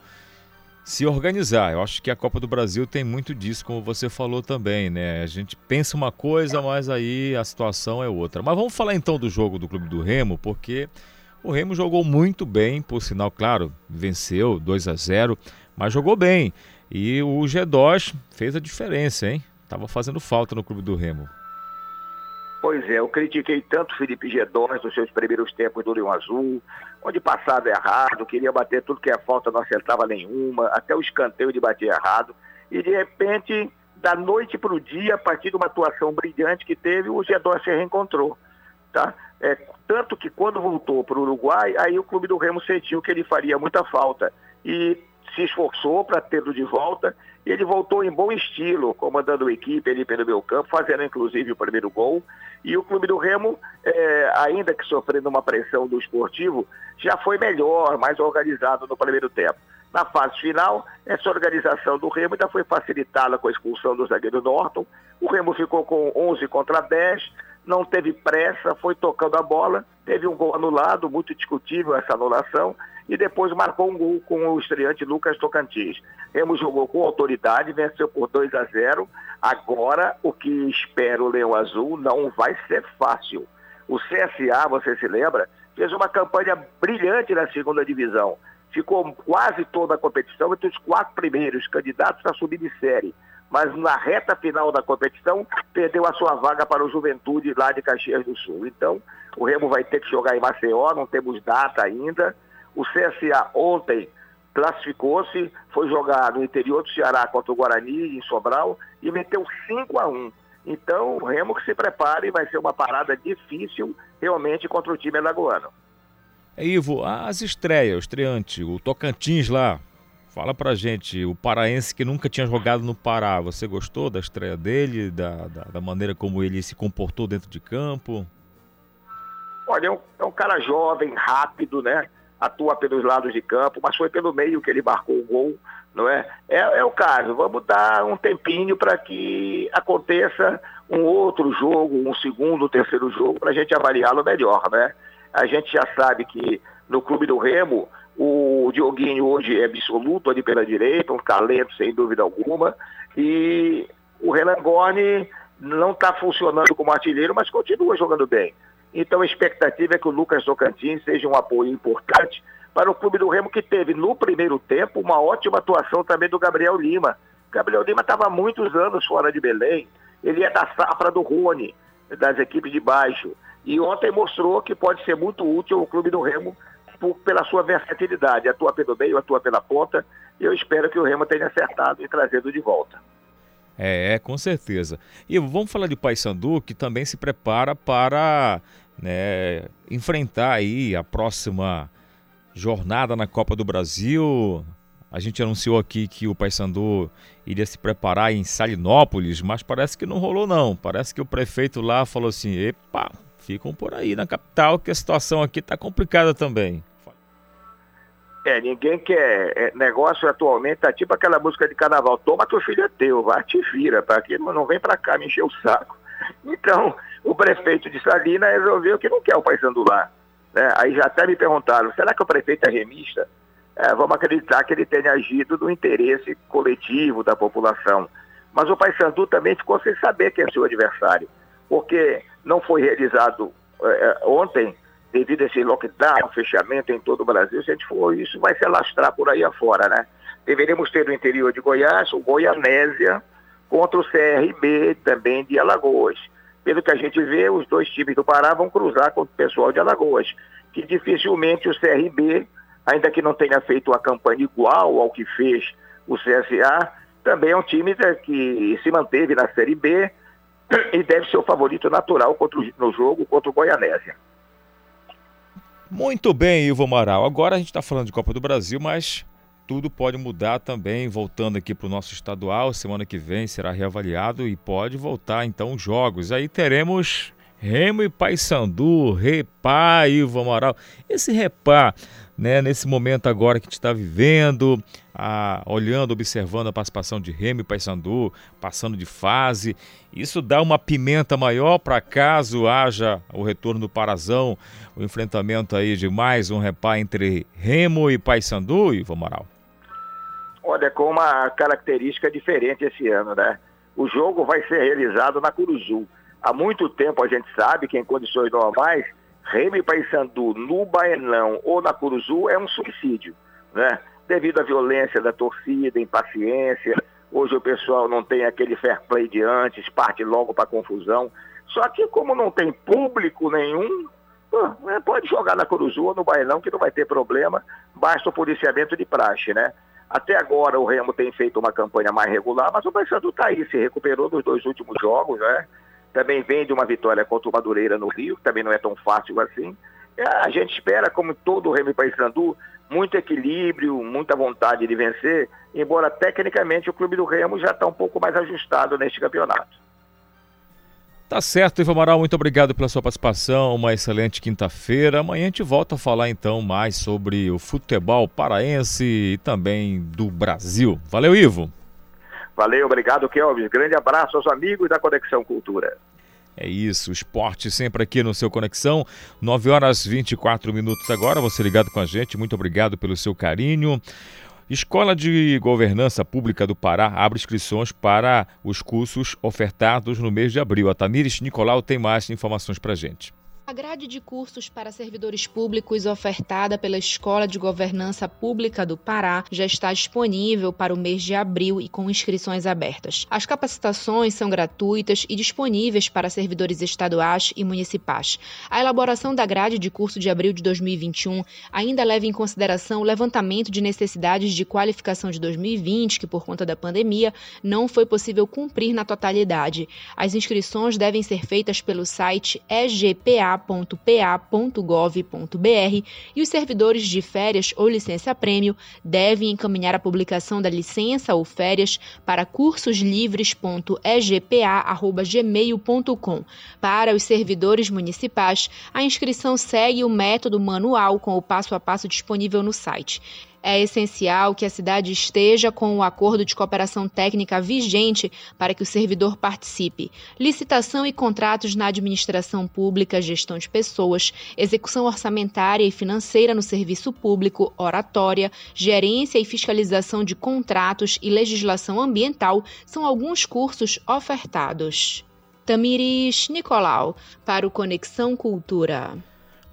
se organizar. Eu acho que a Copa do Brasil tem muito disso, como você falou também, né? A gente pensa uma coisa, mas aí a situação é outra. Mas vamos falar então do jogo do Clube do Remo, porque o Remo jogou muito bem, por sinal, claro, venceu 2 a 0, mas jogou bem. E o G2 fez a diferença, hein? Tava fazendo falta no Clube do Remo. Pois é, eu critiquei tanto Felipe Gedões nos seus primeiros tempos do Leão Azul, onde passava errado, queria bater tudo que é falta, não acertava nenhuma, até o escanteio de bater errado. E de repente, da noite para o dia, a partir de uma atuação brilhante que teve, o Gedões se reencontrou. Tá? É, tanto que quando voltou para o Uruguai, aí o Clube do Remo sentiu que ele faria muita falta. E se esforçou para tê-lo de volta e ele voltou em bom estilo, comandando a equipe ali pelo meu campo, fazendo inclusive o primeiro gol. E o Clube do Remo, é, ainda que sofrendo uma pressão do esportivo, já foi melhor, mais organizado no primeiro tempo. Na fase final, essa organização do Remo ainda foi facilitada com a expulsão do zagueiro Norton. O Remo ficou com 11 contra 10, não teve pressa, foi tocando a bola, teve um gol anulado, muito discutível essa anulação, e depois marcou um gol com o estreante Lucas Tocantins. Remo jogou com autoridade, venceu por 2 a 0. Agora, o que espera o Leão Azul não vai ser fácil. O CSA, você se lembra, fez uma campanha brilhante na segunda divisão. Ficou quase toda a competição entre os quatro primeiros candidatos a subir de série. Mas na reta final da competição, perdeu a sua vaga para o Juventude lá de Caxias do Sul. Então, o Remo vai ter que jogar em Maceió, não temos data ainda. O CSA ontem classificou-se, foi jogar no interior do Ceará contra o Guarani, em Sobral, e meteu 5 a 1 Então, o Remo que se prepare, vai ser uma parada difícil realmente contra o time alagoano. É, Ivo, as estreias, o estreante, o Tocantins lá, fala pra gente, o paraense que nunca tinha jogado no Pará, você gostou da estreia dele, da, da, da maneira como ele se comportou dentro de campo? Olha, é um, é um cara jovem, rápido, né? Atua pelos lados de campo, mas foi pelo meio que ele marcou o gol, não é? É, é o caso. Vamos dar um tempinho para que aconteça um outro jogo, um segundo, terceiro jogo, para a gente avaliá-lo melhor, né? A gente já sabe que no Clube do Remo, o Dioguinho hoje é absoluto ali pela direita, um talento sem dúvida alguma, e o Renan Gorni não está funcionando como artilheiro, mas continua jogando bem. Então a expectativa é que o Lucas Tocantins seja um apoio importante para o Clube do Remo, que teve no primeiro tempo uma ótima atuação também do Gabriel Lima. Gabriel Lima estava há muitos anos fora de Belém, ele é da safra do Rony, das equipes de baixo. E ontem mostrou que pode ser muito útil ao Clube do Remo por, pela sua versatilidade. Atua pelo meio, atua pela ponta. E eu espero que o Remo tenha acertado e trazendo de volta. É, com certeza. E vamos falar de Paysandu, que também se prepara para né, enfrentar aí a próxima jornada na Copa do Brasil. A gente anunciou aqui que o Paysandu iria se preparar em Salinópolis, mas parece que não rolou não. Parece que o prefeito lá falou assim: "Epa, ficam por aí na capital, que a situação aqui está complicada também". É, ninguém quer. É, negócio atualmente tá tipo aquela música de carnaval. Toma teu filho é teu, vai te vira, para que não vem para cá me encher o saco. Então, o prefeito de Salina resolveu que não quer o Paysandu lá. Né? Aí já até me perguntaram, será que o prefeito é remista? É, vamos acreditar que ele tenha agido no interesse coletivo da população. Mas o Paysandu também ficou sem saber quem é seu adversário, porque não foi realizado é, é ontem devido a esse lockdown, fechamento em todo o Brasil, se a gente for isso, vai se alastrar por aí afora, né? Deveríamos ter no interior de Goiás o Goianésia contra o CRB também de Alagoas. Pelo que a gente vê, os dois times do Pará vão cruzar com o pessoal de Alagoas, que dificilmente o CRB, ainda que não tenha feito uma campanha igual ao que fez o CSA, também é um time que se manteve na Série B e deve ser o favorito natural no jogo contra o Goianésia. Muito bem, Ivo Amaral. Agora a gente está falando de Copa do Brasil, mas tudo pode mudar também. Voltando aqui para o nosso estadual, semana que vem será reavaliado e pode voltar então os jogos. Aí teremos Remo e Paysandu, Repá, Ivo Amaral. Esse Repá, né, nesse momento agora que a gente está vivendo, a, olhando, observando a participação de Remy Paysandu, passando de fase. Isso dá uma pimenta maior para caso haja o retorno do Parazão, o enfrentamento aí de mais um repá entre Remo e Paysandu, Ivo Moral? Olha, com uma característica diferente esse ano, né? O jogo vai ser realizado na Curuzu. Há muito tempo a gente sabe que em condições normais, Remo e Paysandu no Baenão ou na Curuzu é um suicídio, né? devido à violência da torcida, impaciência. Hoje o pessoal não tem aquele fair play de antes, parte logo para confusão. Só que como não tem público nenhum, é, pode jogar na Curuzu ou no Bailão que não vai ter problema, basta o policiamento de praxe, né? Até agora o Remo tem feito uma campanha mais regular, mas o Paysandu está aí, se recuperou dos dois últimos jogos, né? Também vem de uma vitória contra o Madureira no Rio, que também não é tão fácil assim. É, a gente espera, como todo o Remo e Paysandu, muito equilíbrio, muita vontade de vencer, embora tecnicamente o Clube do Remo já está um pouco mais ajustado neste campeonato. Tá certo, Ivo Amaral, muito obrigado pela sua participação, uma excelente quinta-feira. Amanhã a gente volta a falar então mais sobre o futebol paraense e também do Brasil. Valeu, Ivo. Valeu, obrigado, Kelvis. Grande abraço aos amigos da Conexão Cultura. É isso, esporte sempre aqui no seu Conexão. 9 horas 24 minutos agora. Você ligado com a gente, muito obrigado pelo seu carinho. Escola de Governança Pública do Pará abre inscrições para os cursos ofertados no mês de abril. A Tamires Nicolau tem mais informações para gente. A grade de cursos para servidores públicos ofertada pela Escola de Governança Pública do Pará já está disponível para o mês de abril e com inscrições abertas. As capacitações são gratuitas e disponíveis para servidores estaduais e municipais. A elaboração da grade de curso de abril de 2021 ainda leva em consideração o levantamento de necessidades de qualificação de 2020, que por conta da pandemia não foi possível cumprir na totalidade. As inscrições devem ser feitas pelo site egpa eppa.pa.gov.br e os servidores de férias ou licença-prêmio devem encaminhar a publicação da licença ou férias para cursoslivres.egpa.gmail.com. Para os servidores municipais, a inscrição segue o método manual com o passo a passo disponível no site. É essencial que a cidade esteja com o acordo de cooperação técnica vigente para que o servidor participe. Licitação e contratos na administração pública, gestão de pessoas, execução orçamentária e financeira no serviço público, oratória, gerência e fiscalização de contratos e legislação ambiental são alguns cursos ofertados. Tamiris Nicolau, para o Conexão Cultura.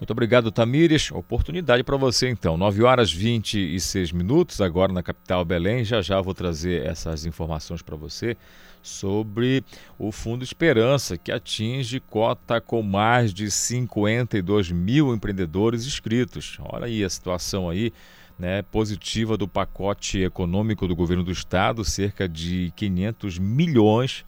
Muito obrigado, Tamires. Oportunidade para você, então. 9 horas 26 minutos, agora na capital Belém. Já já vou trazer essas informações para você sobre o Fundo Esperança, que atinge cota com mais de 52 mil empreendedores inscritos. Olha aí a situação aí. Né, positiva do pacote econômico do governo do estado, cerca de 500 milhões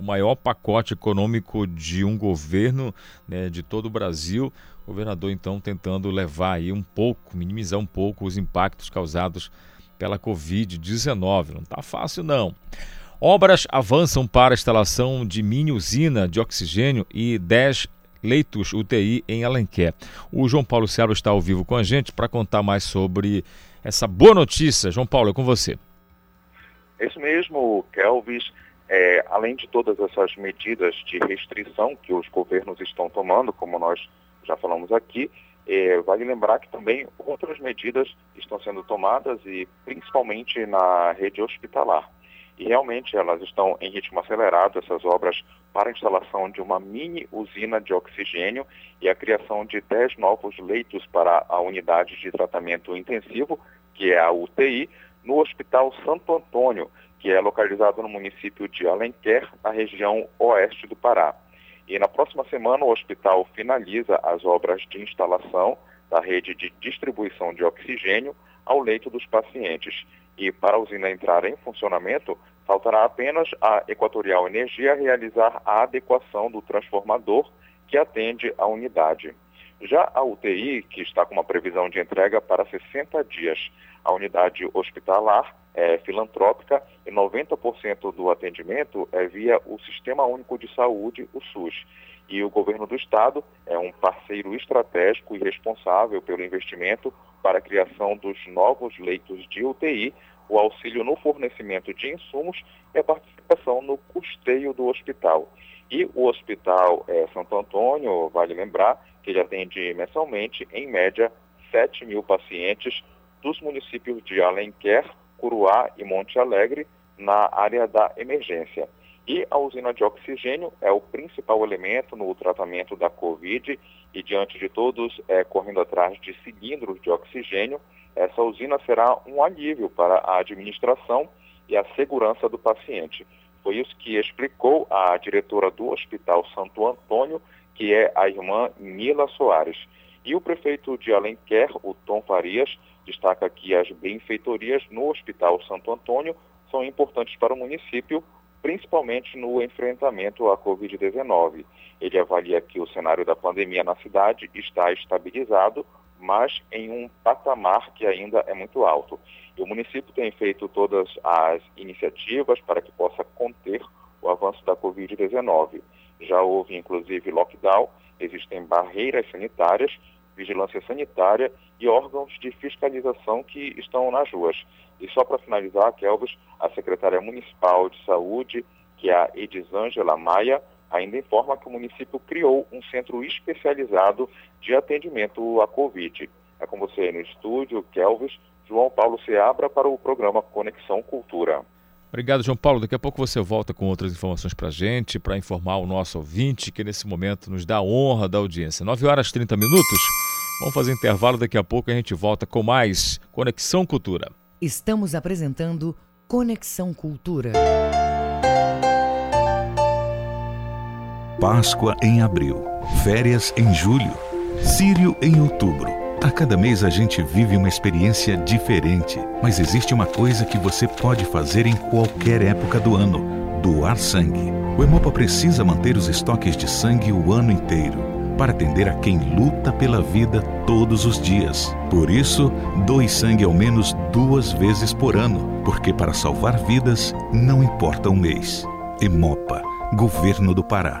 o maior pacote econômico de um governo né, de todo o Brasil. Governador, então, tentando levar aí um pouco, minimizar um pouco os impactos causados pela Covid-19. Não está fácil, não. Obras avançam para a instalação de mini usina de oxigênio e 10 leitos UTI em Alenquer. O João Paulo Seabra está ao vivo com a gente para contar mais sobre essa boa notícia. João Paulo, é com você. É isso mesmo, Kelvis. É, além de todas essas medidas de restrição que os governos estão tomando, como nós já falamos aqui, é, vale lembrar que também outras medidas estão sendo tomadas e principalmente na rede hospitalar. E realmente elas estão em ritmo acelerado, essas obras para a instalação de uma mini usina de oxigênio e a criação de 10 novos leitos para a unidade de tratamento intensivo, que é a UTI, no Hospital Santo Antônio, que é localizado no município de Alenquer, na região oeste do Pará. E na próxima semana o hospital finaliza as obras de instalação da rede de distribuição de oxigênio ao leito dos pacientes. E para a usina entrar em funcionamento, faltará apenas a Equatorial Energia realizar a adequação do transformador que atende a unidade. Já a UTI, que está com uma previsão de entrega para 60 dias, a unidade hospitalar é filantrópica e 90% do atendimento é via o Sistema Único de Saúde, o SUS. E o governo do estado é um parceiro estratégico e responsável pelo investimento para a criação dos novos leitos de UTI, o auxílio no fornecimento de insumos e a participação no custeio do hospital. E o Hospital é, Santo Antônio, vale lembrar, que ele atende mensalmente, em média, 7 mil pacientes dos municípios de Alenquer, Curuá e Monte Alegre na área da emergência. E a usina de oxigênio é o principal elemento no tratamento da Covid e diante de todos é, correndo atrás de cilindros de oxigênio, essa usina será um alívio para a administração e a segurança do paciente. Foi isso que explicou a diretora do Hospital Santo Antônio, que é a irmã Mila Soares. E o prefeito de Alenquer, o Tom Farias, destaca que as benfeitorias no Hospital Santo Antônio são importantes para o município, principalmente no enfrentamento à Covid-19. Ele avalia que o cenário da pandemia na cidade está estabilizado, mas em um patamar que ainda é muito alto. E o município tem feito todas as iniciativas para que possa conter o avanço da Covid-19. Já houve, inclusive, lockdown, existem barreiras sanitárias vigilância sanitária e órgãos de fiscalização que estão nas ruas. E só para finalizar, Kelvis, a secretária municipal de saúde, que é a Edisângela Maia, ainda informa que o município criou um centro especializado de atendimento à Covid. É com você no estúdio, Kelvis, João Paulo Seabra para o programa Conexão Cultura. Obrigado, João Paulo. Daqui a pouco você volta com outras informações para a gente, para informar o nosso ouvinte, que nesse momento nos dá a honra da audiência. 9 horas e 30 minutos. Vamos fazer intervalo, daqui a pouco a gente volta com mais Conexão Cultura. Estamos apresentando Conexão Cultura. Páscoa em abril, férias em julho, Sírio em outubro. A cada mês a gente vive uma experiência diferente, mas existe uma coisa que você pode fazer em qualquer época do ano: doar sangue. O Hemopa precisa manter os estoques de sangue o ano inteiro para atender a quem luta pela vida todos os dias. Por isso, doe sangue ao menos duas vezes por ano, porque para salvar vidas não importa o mês. Emopa, Governo do Pará.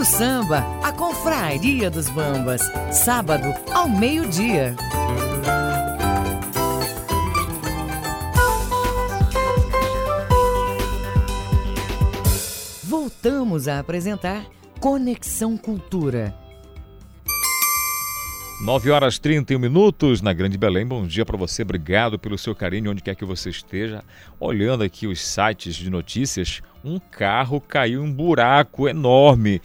Do Samba, a Confraria dos Bambas, sábado ao meio-dia. Voltamos a apresentar Conexão Cultura. 9 horas 31 minutos na Grande Belém. Bom dia para você. Obrigado pelo seu carinho, onde quer que você esteja. Olhando aqui os sites de notícias, um carro caiu em um buraco enorme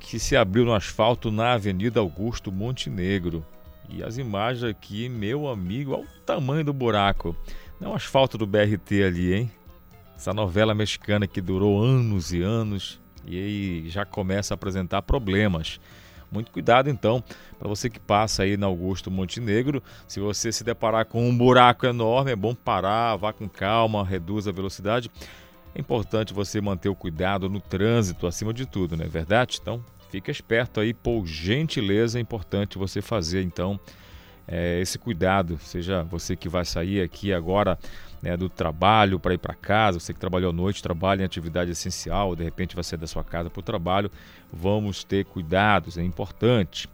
que se abriu no asfalto na Avenida Augusto Montenegro. E as imagens aqui, meu amigo, olha o tamanho do buraco. Não é o asfalto do BRT ali, hein? Essa novela mexicana que durou anos e anos e aí já começa a apresentar problemas. Muito cuidado então, para você que passa aí na Augusto Montenegro, se você se deparar com um buraco enorme, é bom parar, vá com calma, reduza a velocidade. É importante você manter o cuidado no trânsito acima de tudo, não é verdade? Então, fica esperto aí, por gentileza, é importante você fazer então é, esse cuidado, seja você que vai sair aqui agora né, do trabalho para ir para casa, você que trabalhou à noite, trabalha em atividade essencial, de repente vai sair da sua casa para o trabalho, vamos ter cuidados, é importante.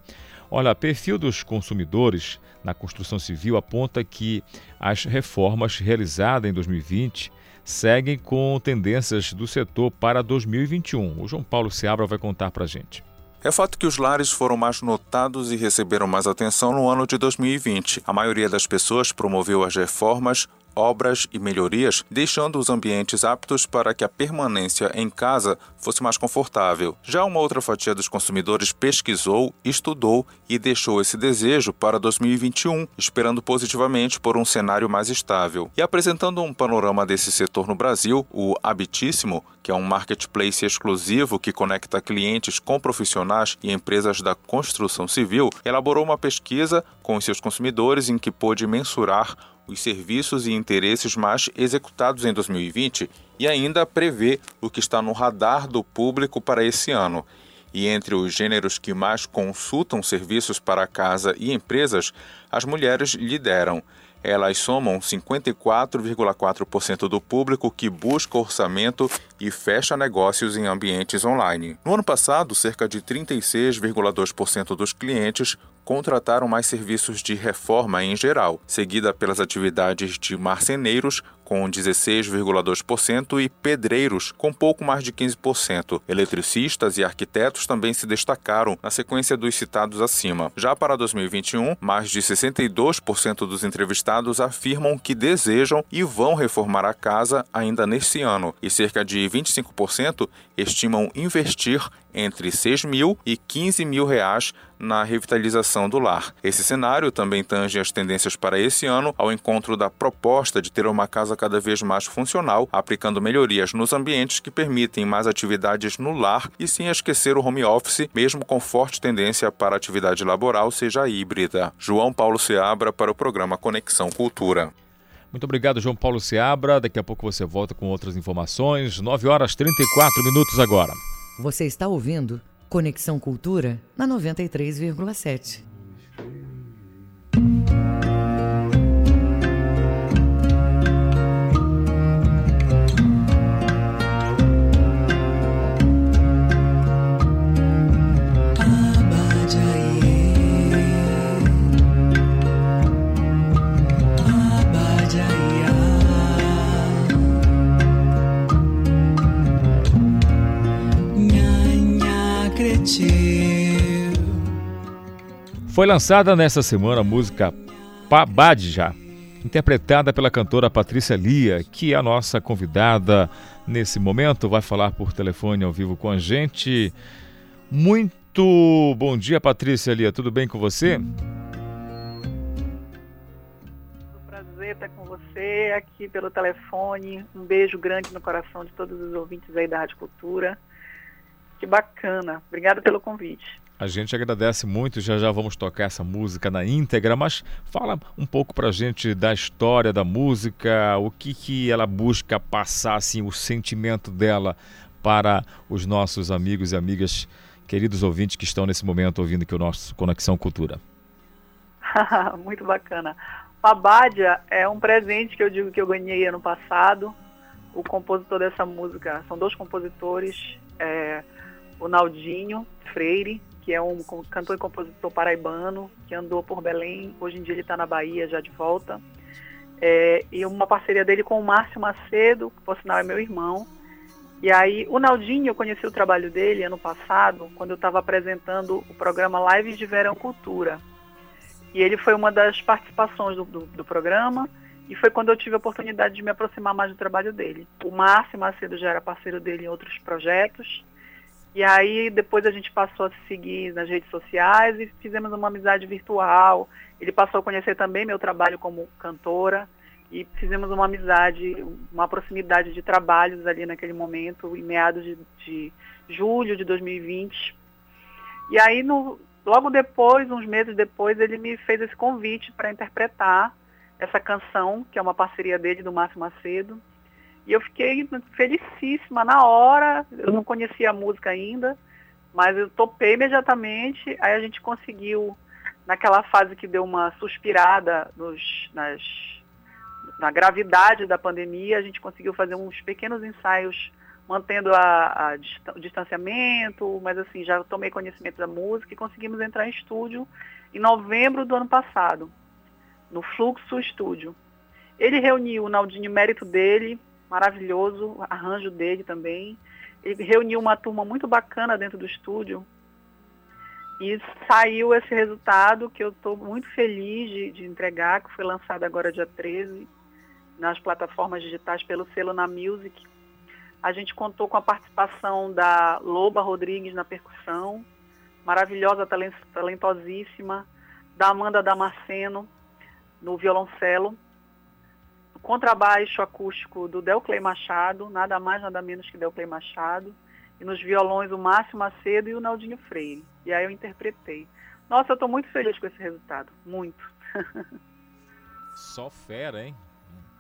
Olha, perfil dos consumidores na construção civil aponta que as reformas realizadas em 2020 seguem com tendências do setor para 2021. O João Paulo Seabra vai contar para a gente. É fato que os lares foram mais notados e receberam mais atenção no ano de 2020. A maioria das pessoas promoveu as reformas obras e melhorias, deixando os ambientes aptos para que a permanência em casa fosse mais confortável. Já uma outra fatia dos consumidores pesquisou, estudou e deixou esse desejo para 2021, esperando positivamente por um cenário mais estável. E apresentando um panorama desse setor no Brasil, o Habitíssimo, que é um marketplace exclusivo que conecta clientes com profissionais e empresas da construção civil, elaborou uma pesquisa com seus consumidores em que pôde mensurar os serviços e interesses mais executados em 2020 e ainda prevê o que está no radar do público para esse ano. E entre os gêneros que mais consultam serviços para casa e empresas, as mulheres lideram. Elas somam 54,4% do público que busca orçamento e fecha negócios em ambientes online. No ano passado, cerca de 36,2% dos clientes contrataram mais serviços de reforma em geral, seguida pelas atividades de marceneiros, com 16,2%, e pedreiros, com pouco mais de 15%. Eletricistas e arquitetos também se destacaram na sequência dos citados acima. Já para 2021, mais de 62% dos entrevistados afirmam que desejam e vão reformar a casa ainda neste ano, e cerca de 25% estimam investir entre 6 mil e 15 mil reais na revitalização do lar. Esse cenário também tange as tendências para esse ano ao encontro da proposta de ter uma casa cada vez mais funcional, aplicando melhorias nos ambientes que permitem mais atividades no lar e sem esquecer o home office, mesmo com forte tendência para a atividade laboral seja híbrida. João Paulo Seabra para o programa Conexão Cultura. Muito obrigado, João Paulo Seabra. Daqui a pouco você volta com outras informações. 9 horas 34 minutos agora. Você está ouvindo Conexão Cultura na 93,7. Foi lançada nesta semana a música Pabadja, interpretada pela cantora Patrícia Lia, que é a nossa convidada nesse momento, vai falar por telefone ao vivo com a gente. Muito bom dia, Patrícia Lia, tudo bem com você? Prazer estar com você aqui pelo telefone. Um beijo grande no coração de todos os ouvintes aí da Rádio Cultura. Que bacana. Obrigada pelo convite. A gente agradece muito, já já vamos tocar essa música na íntegra, mas fala um pouco pra gente da história da música, o que, que ela busca passar, assim, o sentimento dela para os nossos amigos e amigas, queridos ouvintes que estão nesse momento ouvindo aqui o nosso Conexão Cultura. muito bacana. O Abádia é um presente que eu digo que eu ganhei ano passado. O compositor dessa música, são dois compositores, é, o Naldinho Freire, que é um cantor e compositor paraibano, que andou por Belém, hoje em dia ele está na Bahia, já de volta. É, e uma parceria dele com o Márcio Macedo, que por sinal é meu irmão. E aí, o Naldinho, eu conheci o trabalho dele ano passado, quando eu estava apresentando o programa Lives de Verão Cultura. E ele foi uma das participações do, do, do programa, e foi quando eu tive a oportunidade de me aproximar mais do trabalho dele. O Márcio Macedo já era parceiro dele em outros projetos, e aí depois a gente passou a se seguir nas redes sociais e fizemos uma amizade virtual. Ele passou a conhecer também meu trabalho como cantora e fizemos uma amizade, uma proximidade de trabalhos ali naquele momento, em meados de, de julho de 2020. E aí, no, logo depois, uns meses depois, ele me fez esse convite para interpretar essa canção, que é uma parceria dele, do Márcio Macedo. E eu fiquei felicíssima na hora, eu não conhecia a música ainda, mas eu topei imediatamente, aí a gente conseguiu, naquela fase que deu uma suspirada nos, nas, na gravidade da pandemia, a gente conseguiu fazer uns pequenos ensaios mantendo a, a, o distanciamento, mas assim, já tomei conhecimento da música e conseguimos entrar em estúdio em novembro do ano passado, no Fluxo Estúdio. Ele reuniu o Naldinho mérito dele, maravilhoso, arranjo dele também. Ele reuniu uma turma muito bacana dentro do estúdio e saiu esse resultado que eu estou muito feliz de, de, entregar, que foi lançado agora dia 13 nas plataformas digitais pelo selo Na Music. A gente contou com a participação da Loba Rodrigues na percussão, maravilhosa, talentosíssima, da Amanda Damasceno no violoncelo, contrabaixo acústico do Delclay Machado, nada mais, nada menos que Delclay Machado, e nos violões o Márcio Macedo e o Naldinho Freire. E aí eu interpretei. Nossa, eu estou muito feliz com esse resultado, muito. Só fera, hein?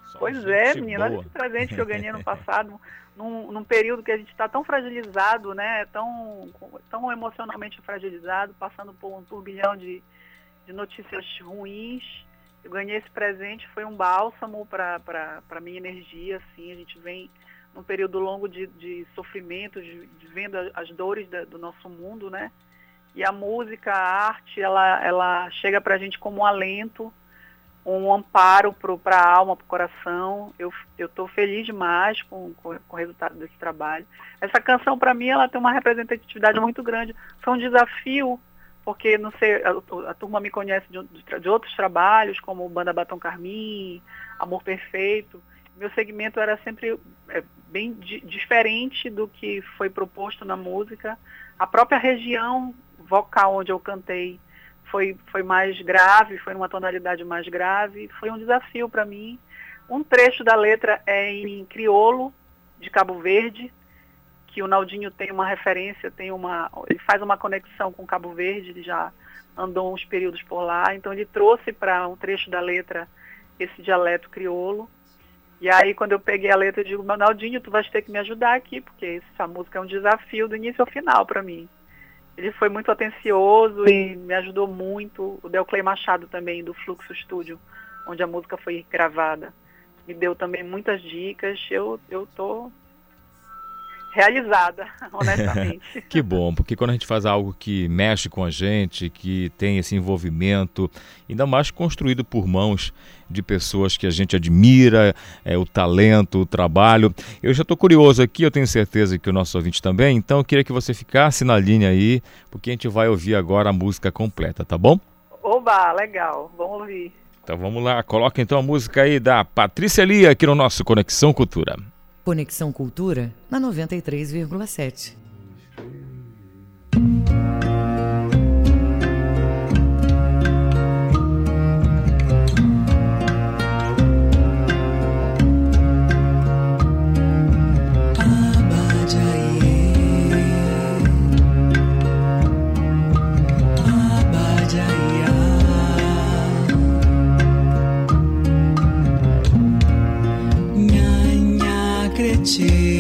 Só pois é, menina, olha esse presente que eu ganhei no passado, num, num período que a gente está tão fragilizado, né? Tão, tão emocionalmente fragilizado, passando por um turbilhão de, de notícias ruins eu ganhei esse presente, foi um bálsamo para a minha energia, assim, a gente vem num período longo de, de sofrimento, de, de vendo as dores da, do nosso mundo, né? E a música, a arte, ela, ela chega para a gente como um alento, um amparo para a alma, para o coração. Eu estou feliz demais com, com, com, o resultado desse trabalho. Essa canção, para mim, ela tem uma representatividade muito grande. Foi um desafio porque não sei, a, a turma me conhece de, de, outros trabalhos, como Banda Batom Carmim, Amor Perfeito. Meu segmento era sempre é, bem di, diferente do que foi proposto na música. A própria região vocal onde eu cantei foi, foi mais grave, foi numa tonalidade mais grave. Foi um desafio para mim. Um trecho da letra é em criolo, de Cabo Verde, que o Naldinho tem uma referência, tem uma, ele faz uma conexão com Cabo Verde, ele já andou uns períodos por lá, então ele trouxe para um trecho da letra esse dialeto crioulo. E aí quando eu peguei a letra, eu digo, Naldinho, tu vais ter que me ajudar aqui, porque essa música é um desafio do início ao final para mim. Ele foi muito atencioso e me ajudou muito. O Delclay Machado também, do Fluxo Studio, onde a música foi gravada, me deu também muitas dicas. Eu, eu tô realizada, honestamente. que bom, porque quando a gente faz algo que mexe com a gente, que tem esse envolvimento, ainda mais construído por mãos de pessoas que a gente admira, é, o talento, o trabalho. Eu já estou curioso aqui, eu tenho certeza que o nosso ouvinte também, então eu queria que você ficasse na linha aí, porque a gente vai ouvir agora a música completa, tá bom? Oba, legal, vamos ouvir. Então vamos lá, coloca então a música aí da Patrícia Lia aqui no nosso Conexão Cultura. Conexão Cultura na 93,7. 起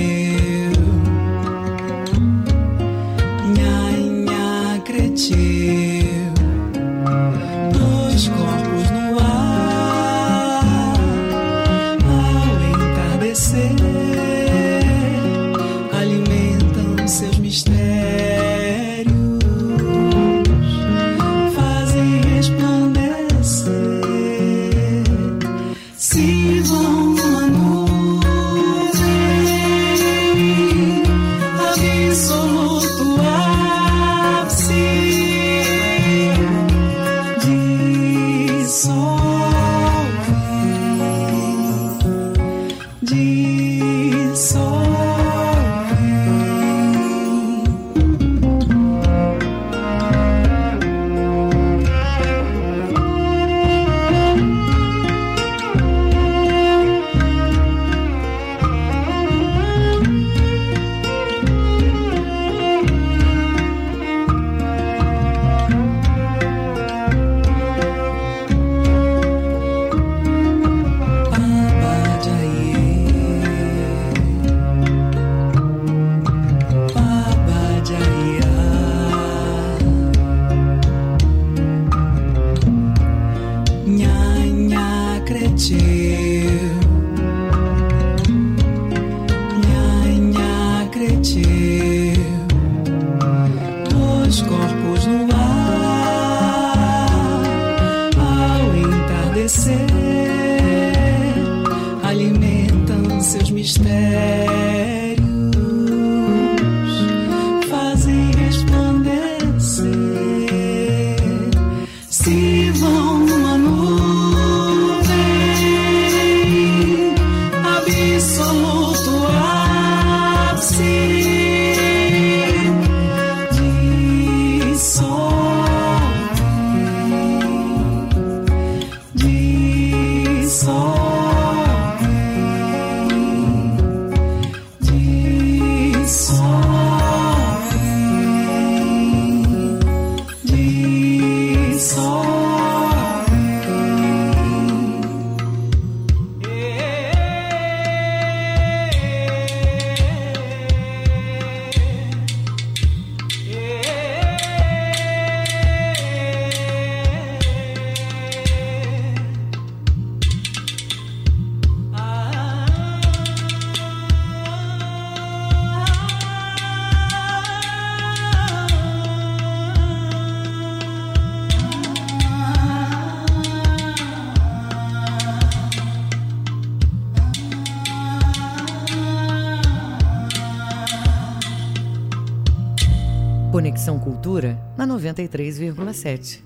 93,7.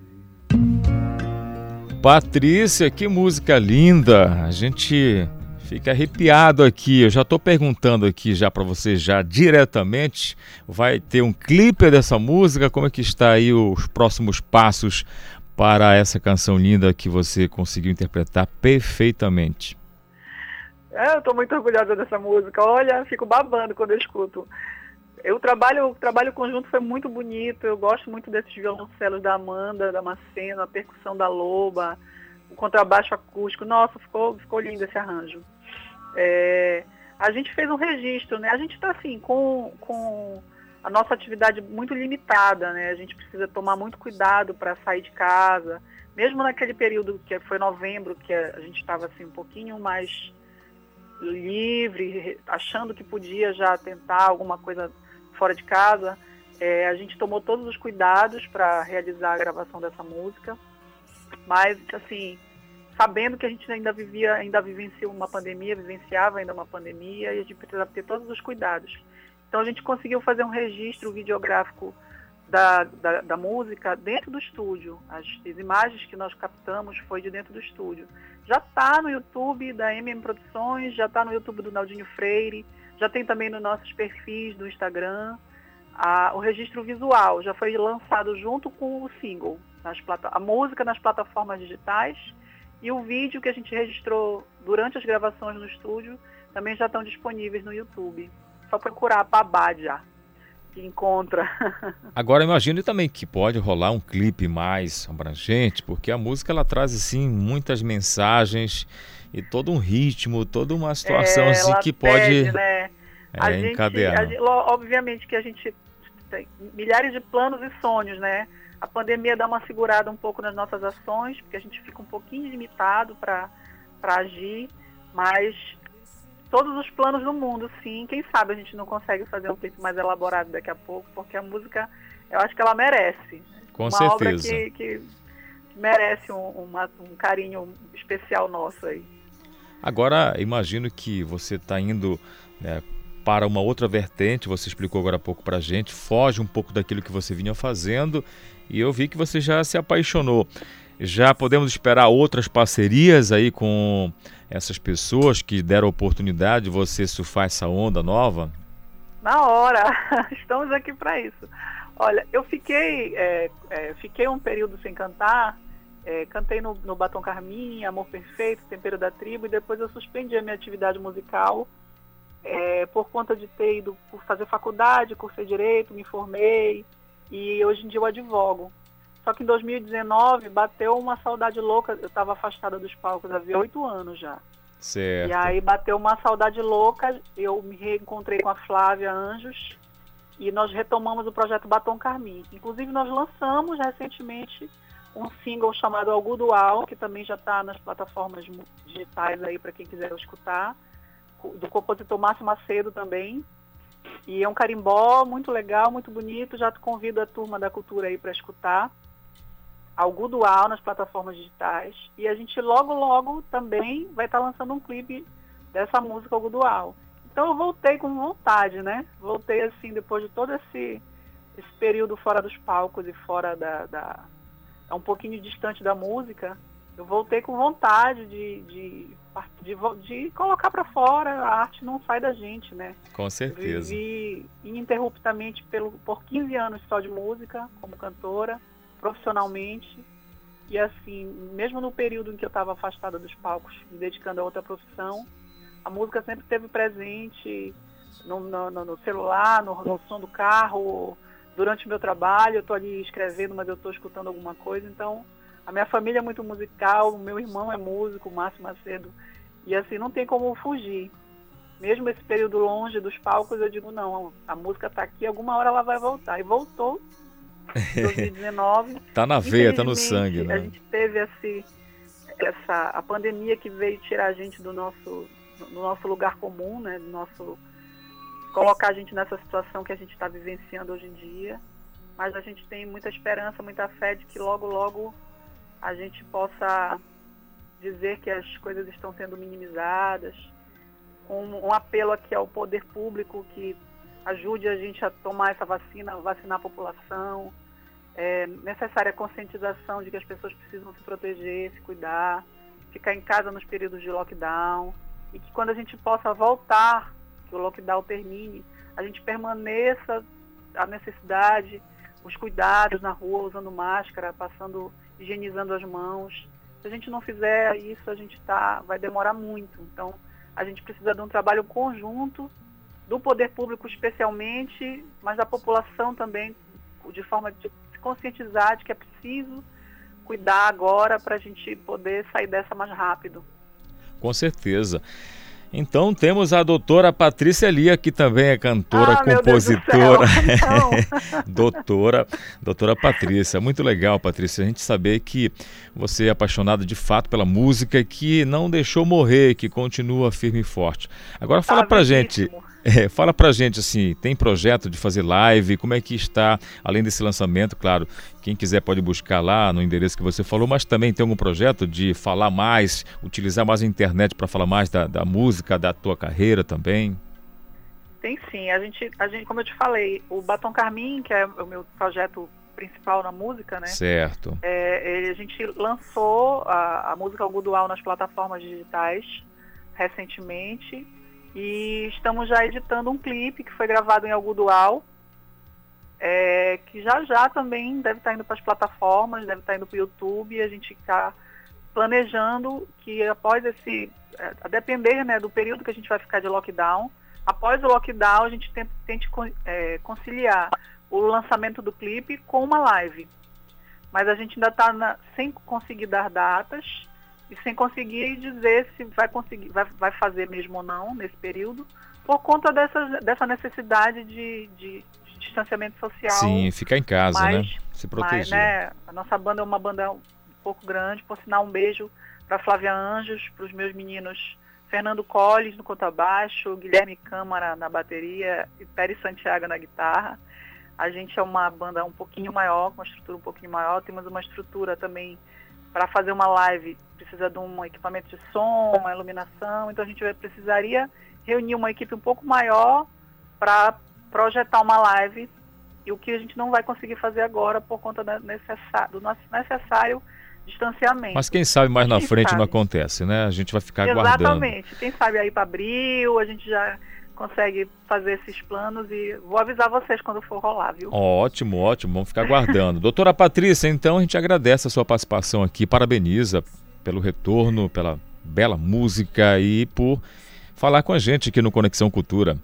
Patrícia, que música linda! A gente fica arrepiado aqui. Eu já estou perguntando aqui já para você já diretamente. Vai ter um clipe dessa música? Como é que está aí os próximos passos para essa canção linda que você conseguiu interpretar perfeitamente? É, eu estou muito orgulhosa dessa música. Olha, fico babando quando eu escuto. Eu trabalho, o trabalho conjunto foi muito bonito. Eu gosto muito desses violoncelos da Amanda, da Macena, a percussão da Loba, o contrabaixo acústico. Nossa, ficou, ficou lindo esse arranjo. É, a gente fez um registro, né? A gente está assim com, com a nossa atividade muito limitada, né? A gente precisa tomar muito cuidado para sair de casa, mesmo naquele período que foi novembro, que a gente estava assim um pouquinho mais livre, achando que podia já tentar alguma coisa fora de casa. É, a gente tomou todos os cuidados para realizar a gravação dessa música, mas assim, sabendo que a gente ainda vivia, ainda vivencia uma pandemia, vivenciava ainda uma pandemia e a gente precisava ter todos os cuidados. Então a gente conseguiu fazer um registro videográfico da, da, da música dentro do estúdio. As, as, imagens que nós captamos foi de dentro do estúdio. Já está no YouTube da MM Produções, já está no YouTube do Naldinho Freire, já tem também nos nossos perfis do Instagram a, o registro visual, já foi lançado junto com o single, nas a música nas plataformas digitais e o vídeo que a gente registrou durante as gravações no estúdio também já estão disponíveis no YouTube. Só procurar Pabadia que encontra. Agora imagine também que pode rolar um clipe mais abrangente, porque a música ela traz assim muitas mensagens e todo um ritmo, toda uma situação é, assim que pede, né? É gente, a gente, obviamente que a gente tem milhares de planos e sonhos, né? A pandemia dá uma segurada um pouco nas nossas ações, porque a gente fica um pouquinho limitado para agir, mas todos os planos do mundo, sim. Quem sabe a gente não consegue fazer um clipe mais elaborado daqui a pouco, porque a música, eu acho que ela merece. Com uma certeza. obra que, que merece um, uma, um carinho especial nosso aí. Agora, imagino que você está indo né, para uma outra vertente, você explicou agora há pouco para a gente, foge um pouco daquilo que você vinha fazendo e eu vi que você já se apaixonou. Já podemos esperar outras parcerias aí com essas pessoas que deram oportunidade de você surfar essa onda nova? Na hora, estamos aqui para isso. Olha, eu fiquei, é, é, fiquei um período sem cantar, é, cantei no, no Batom Carminha, Amor Perfeito, Tempero da Tribo, e depois eu suspendi a minha atividade musical é, por conta de ter ido por fazer faculdade, cursei Direito, me formei, e hoje em dia eu advogo. Só que em 2019 bateu uma saudade louca, eu estava afastada dos palcos havia oito anos já. Certo. E aí bateu uma saudade louca, eu me reencontrei com a Flávia Anjos e nós retomamos o projeto Batom Carmim. Inclusive nós lançamos recentemente um single chamado Algodual, que também já está nas plataformas digitais aí para quem quiser escutar, do compositor Márcio Macedo também. E é um carimbó muito legal, muito bonito. Já convido a turma da cultura aí para escutar. Algodual nas plataformas digitais. E a gente logo, logo também vai estar tá lançando um clipe dessa música Algodual. Então eu voltei com vontade, né? Voltei assim, depois de todo esse, esse período fora dos palcos e fora da, da é um pouquinho distante da música, eu voltei com vontade de, de, de, de colocar para fora, a arte não sai da gente, né? Com certeza. Vivi ininterruptamente pelo, por 15 anos só de música, como cantora, profissionalmente, e assim, mesmo no período em que eu estava afastada dos palcos, me dedicando a outra profissão, a música sempre esteve presente no, no, no celular, no, no som do carro, durante o meu trabalho, eu estou ali escrevendo, mas eu estou escutando alguma coisa. Então, a minha família é muito musical, o meu irmão é músico, o Márcio Macedo, e assim, não tem como fugir. Mesmo esse período longe dos palcos, eu digo, não, a música está aqui, alguma hora ela vai voltar. E voltou em 2019. tá na veia, tá no sangue, né? A gente teve esse, essa, a pandemia que veio tirar a gente do nosso, do nosso lugar comum, né? Do nosso colocar a gente nessa situação que a gente está vivenciando hoje em dia. Mas a gente tem muita esperança, muita fé de que logo, logo a gente possa dizer que as coisas estão sendo minimizadas. Um, um apelo aqui ao poder público que ajude a gente a tomar essa vacina, vacinar a população. É necessária a conscientização de que as pessoas precisam se proteger, se cuidar, ficar em casa nos períodos de lockdown e que quando a gente possa voltar que o lockdown termine, a gente permaneça a necessidade, os cuidados na rua, usando máscara, passando, higienizando as mãos. Se a gente não fizer isso, a gente tá, vai demorar muito. Então, a gente precisa de um trabalho conjunto do poder público especialmente, mas da população também, de forma de se conscientizar de que é preciso cuidar agora para a gente poder sair dessa mais rápido. Com certeza. Então temos a doutora Patrícia Lia, que também é cantora, ah, compositora. doutora, doutora Patrícia. Muito legal, Patrícia, a gente saber que você é apaixonada de fato pela música, que não deixou morrer, que continua firme e forte. Agora fala ah, pra gente. É, fala pra gente assim, tem projeto de fazer live? Como é que está, além desse lançamento, claro, quem quiser pode buscar lá no endereço que você falou, mas também tem algum projeto de falar mais, utilizar mais a internet para falar mais da, da, música, da tua carreira também? Tem sim, a gente, a gente, como eu te falei, o Batom Carmim, que é o meu projeto principal na música, né? Certo. É, a gente lançou a, a música Algodual nas plataformas digitais recentemente e estamos já editando um clipe que foi gravado em Algodual, é, que já já também deve estar indo para as plataformas, deve estar indo para o YouTube, a gente está planejando que após esse, é, a depender né, do período que a gente vai ficar de lockdown, após o lockdown a gente tente, tente é, conciliar o lançamento do clipe com uma live. Mas a gente ainda está sem conseguir dar datas, e sem conseguir dizer se vai conseguir, vai, vai fazer mesmo ou não nesse período, por conta dessa, dessa necessidade de, de, de distanciamento social. Sim, ficar em casa, né? Se proteger. Né, a nossa banda é uma banda um pouco grande, por sinal um beijo para Flávia Anjos, para os meus meninos Fernando Colles no contrabaixo, Guilherme Câmara na bateria e Pérez Santiago na guitarra. A gente é uma banda um pouquinho maior, com uma estrutura um pouquinho maior, temos uma estrutura também para fazer uma live, precisa de um equipamento de som, uma iluminação, então a gente precisaria reunir uma equipe um pouco maior para projetar uma live e o que a gente não vai conseguir fazer agora por conta do nosso necessário distanciamento. Mas quem sabe mais na frente sabe? não acontece, né? A gente vai ficar Exatamente. aguardando. Exatamente. Quem sabe aí para abril a gente já consegue fazer esses planos e vou avisar vocês quando for rolar, viu? Ótimo, ótimo. Vamos ficar aguardando. Doutora Patrícia, então a gente agradece a sua participação aqui, parabeniza pelo retorno, pela bela música e por falar com a gente aqui no Conexão Cultura.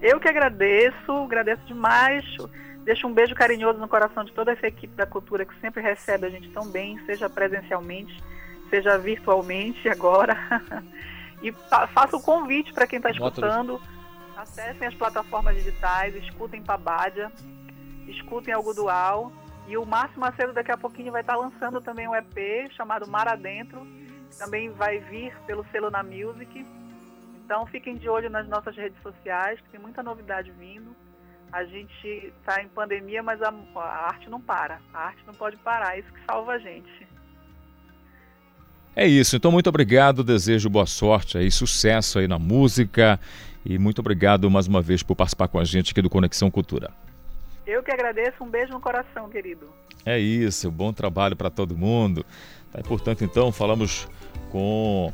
Eu que agradeço, agradeço demais. Deixo um beijo carinhoso no coração de toda essa equipe da cultura que sempre recebe a gente tão bem, seja presencialmente, seja virtualmente agora. e faço o convite para quem está escutando, acessem as plataformas digitais, escutem Pabádia, escutem Algodual. E o Márcio Macedo daqui a pouquinho vai estar lançando também um EP chamado Mar Adentro, também vai vir pelo selo na Music. Então fiquem de olho nas nossas redes sociais, que tem muita novidade vindo a gente está em pandemia, mas a, a, arte não para. A arte não pode parar, é isso que salva a gente. É isso, então muito obrigado, desejo boa sorte aí, sucesso aí na música e muito obrigado mais uma vez por participar com a gente aqui do Conexão Cultura. Eu que agradeço, um beijo no coração, querido. É isso, bom trabalho para todo mundo. Tá, portanto, então, falamos com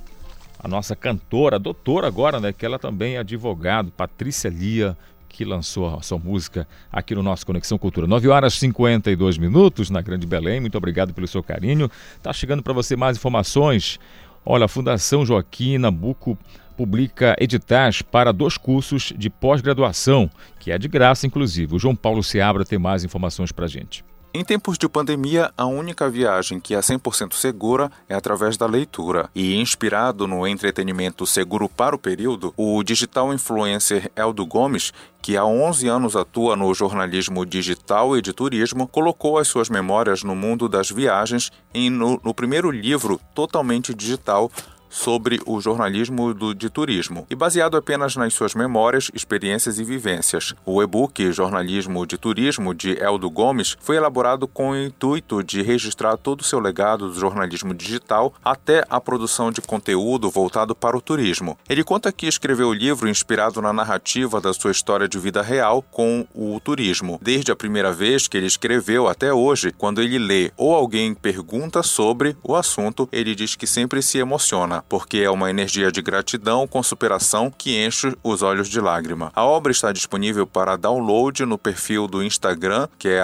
a nossa cantora, a doutora agora, né, que ela também é advogado, Patrícia Lia, que lançou a sua música aqui no nosso Conexão Cultura. 9 horas e 52 minutos na Grande Belém. Muito obrigado pelo seu carinho. Tá chegando para você mais informações. Olha, a Fundação Joaquim Nabuco publica editais para dois cursos de pós-graduação, que é de graça, inclusive. O João Paulo Seabra tem mais informações para a gente. Em tempos de pandemia, a única viagem que é 100% segura é através da leitura. E inspirado no entretenimento seguro para o período, o digital influencer Eldo Gomes, que há 11 anos atua no jornalismo digital e de turismo, colocou as suas memórias no mundo das viagens em no, no primeiro livro totalmente digital sobre o jornalismo do, de turismo e baseado apenas nas suas memórias, experiências e vivências. O e-book Jornalismo de Turismo de Eldo Gomes foi elaborado com o intuito de registrar todo o seu legado do jornalismo digital até a produção de conteúdo voltado para o turismo. Ele conta que escreveu o livro inspirado na narrativa da sua história de vida real com o turismo, desde a primeira vez que ele escreveu até hoje, quando ele lê ou alguém pergunta sobre o assunto, ele diz que sempre se emociona porque é uma energia de gratidão com superação que enche os olhos de lágrima. A obra está disponível para download no perfil do Instagram, que é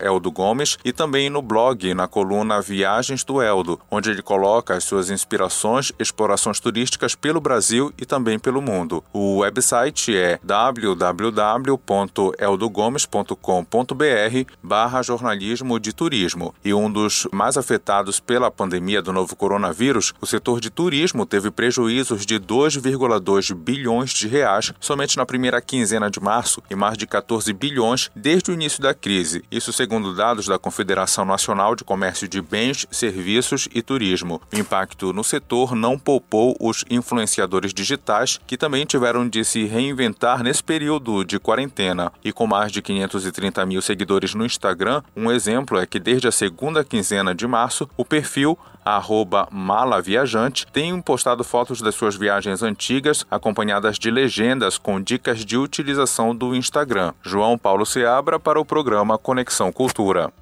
@eldogomes, e também no blog, na coluna Viagens do Eldo, onde ele coloca as suas inspirações, explorações turísticas pelo Brasil e também pelo mundo. O website é www.eldogomes.com.br barra jornalismo de turismo. E um dos mais afetados pela pandemia do novo coronavírus, o setor de turismo turismo teve prejuízos de 2,2 bilhões de reais somente na primeira quinzena de março e mais de 14 bilhões desde o início da crise. Isso segundo dados da Confederação Nacional de Comércio de Bens, Serviços e Turismo. O impacto no setor não poupou os influenciadores digitais, que também tiveram de se reinventar nesse período de quarentena. E com mais de 530 mil seguidores no Instagram, um exemplo é que desde a segunda quinzena de março, o perfil arroba malaviajante, tem postado fotos das suas viagens antigas, acompanhadas de legendas com dicas de utilização do Instagram. João Paulo Seabra para o programa Conexão Cultura.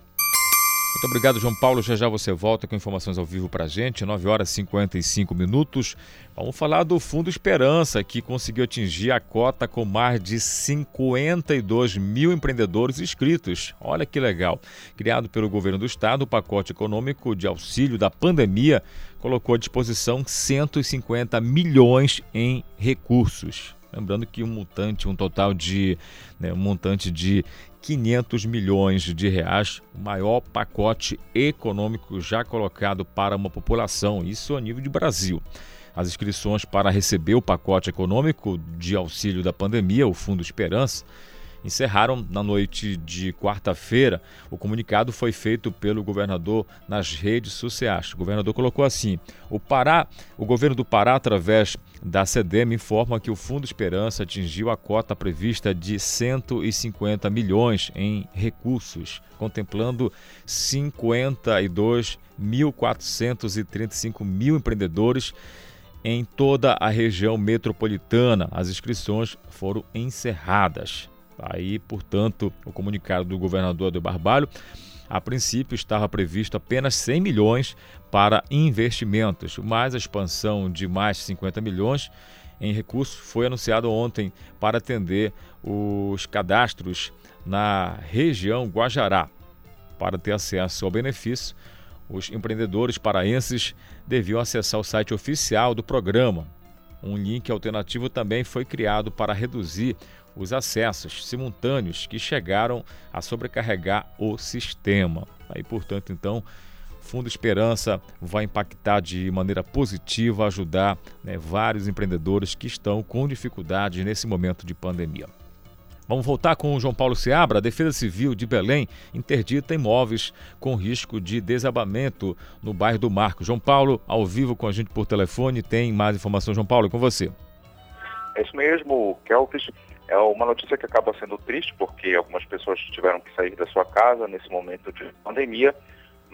Muito obrigado, João Paulo. Já já você volta com informações ao vivo para a gente, 9 horas e 55 minutos. Vamos falar do Fundo Esperança, que conseguiu atingir a cota com mais de 52 mil empreendedores inscritos. Olha que legal. Criado pelo governo do estado, o pacote econômico de auxílio da pandemia colocou à disposição 150 milhões em recursos. Lembrando que um montante, um total de né, um montante de 500 milhões de reais, o maior pacote econômico já colocado para uma população, isso a nível de Brasil. As inscrições para receber o pacote econômico de auxílio da pandemia, o Fundo Esperança, encerraram na noite de quarta-feira. O comunicado foi feito pelo governador nas redes sociais. O governador colocou assim: o Pará, o governo do Pará, através da CDM, informa que o Fundo Esperança atingiu a cota prevista de 150 milhões em recursos, contemplando 52.435 mil empreendedores em toda a região metropolitana. As inscrições foram encerradas. Aí, portanto, o comunicado do governador de Barbalho, a princípio estava previsto apenas 100 milhões para investimentos, mas a expansão de mais 50 milhões em recursos foi anunciado ontem para atender os cadastros na região Guajará. Para ter acesso ao benefício, os empreendedores paraenses deviam acessar o site oficial do programa. Um link alternativo também foi criado para reduzir os acessos simultâneos que chegaram a sobrecarregar o sistema. Aí, portanto, então, Fundo Esperança vai impactar de maneira positiva, ajudar né, vários empreendedores que estão com dificuldades nesse momento de pandemia. Vamos voltar com o João Paulo Seabra. A Defesa Civil de Belém interdita imóveis com risco de desabamento no bairro do Marco. João Paulo, ao vivo com a gente por telefone, tem mais informação. João Paulo, é com você. É isso mesmo, Kelvis. É uma notícia que acaba sendo triste, porque algumas pessoas tiveram que sair da sua casa nesse momento de pandemia,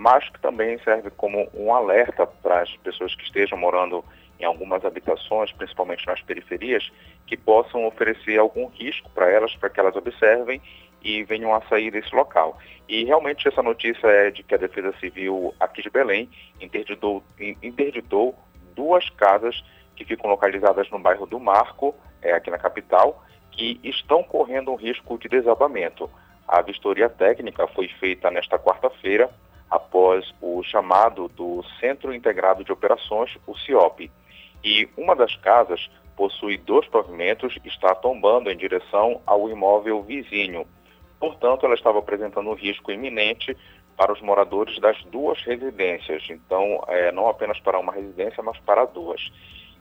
mas que também serve como um alerta para as pessoas que estejam morando em algumas habitações, principalmente nas periferias, que possam oferecer algum risco para elas, para que elas observem e venham a sair desse local. E realmente essa notícia é de que a Defesa Civil aqui de Belém interditou, interditou duas casas que ficam localizadas no bairro do Marco, é, aqui na capital, que estão correndo um risco de desabamento. A vistoria técnica foi feita nesta quarta-feira, após o chamado do Centro Integrado de Operações, o CIOP. E uma das casas possui dois pavimentos e está tombando em direção ao imóvel vizinho. Portanto, ela estava apresentando um risco iminente para os moradores das duas residências. Então, é, não apenas para uma residência, mas para duas.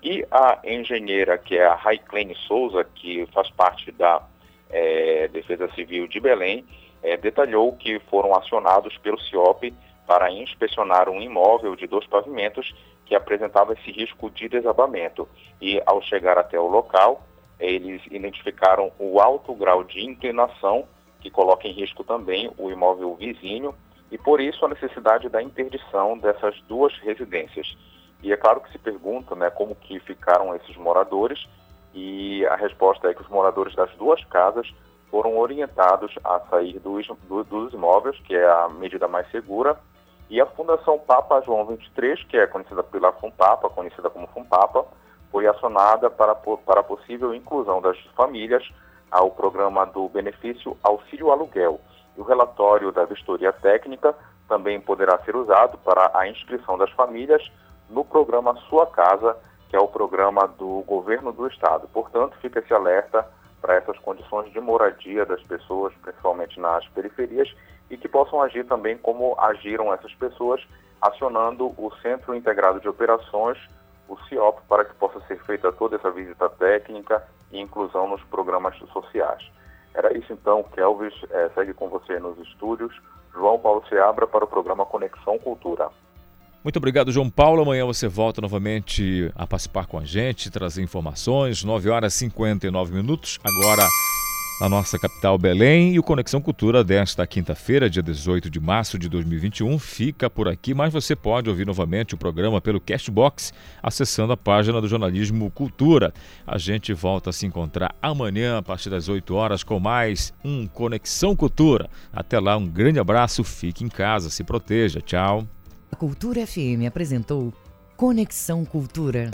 E a engenheira, que é a Raiclene Souza, que faz parte da é, Defesa Civil de Belém, é, detalhou que foram acionados pelo CIOP para inspecionar um imóvel de dois pavimentos que apresentava esse risco de desabamento. E ao chegar até o local, eles identificaram o alto grau de inclinação, que coloca em risco também o imóvel vizinho, e por isso a necessidade da interdição dessas duas residências. E é claro que se pergunta né, como que ficaram esses moradores, e a resposta é que os moradores das duas casas foram orientados a sair dos, do, dos imóveis, que é a medida mais segura, e a Fundação Papa João 23, que é conhecida pela FUNPAPA, conhecida como FUNPAPA, foi acionada para, para a possível inclusão das famílias ao programa do benefício Auxílio Aluguel. E o relatório da vistoria técnica também poderá ser usado para a inscrição das famílias no programa Sua Casa, que é o programa do governo do estado. Portanto, fica esse alerta para essas condições de moradia das pessoas, principalmente nas periferias, e que possam agir também como agiram essas pessoas, acionando o Centro Integrado de Operações, o CIOP, para que possa ser feita toda essa visita técnica e inclusão nos programas sociais. Era isso então, Kelvis, é, segue com você nos estúdios. João Paulo Seabra para o programa Conexão Cultura. Muito obrigado, João Paulo. Amanhã você volta novamente a participar com a gente, trazer informações. 9 horas e 59 minutos. Agora na nossa capital Belém. E o Conexão Cultura desta quinta-feira, dia 18 de março de 2021, fica por aqui, mas você pode ouvir novamente o programa pelo Castbox, acessando a página do Jornalismo Cultura. A gente volta a se encontrar amanhã, a partir das 8 horas, com mais um Conexão Cultura. Até lá, um grande abraço, fique em casa, se proteja. Tchau. A Cultura FM apresentou Conexão Cultura.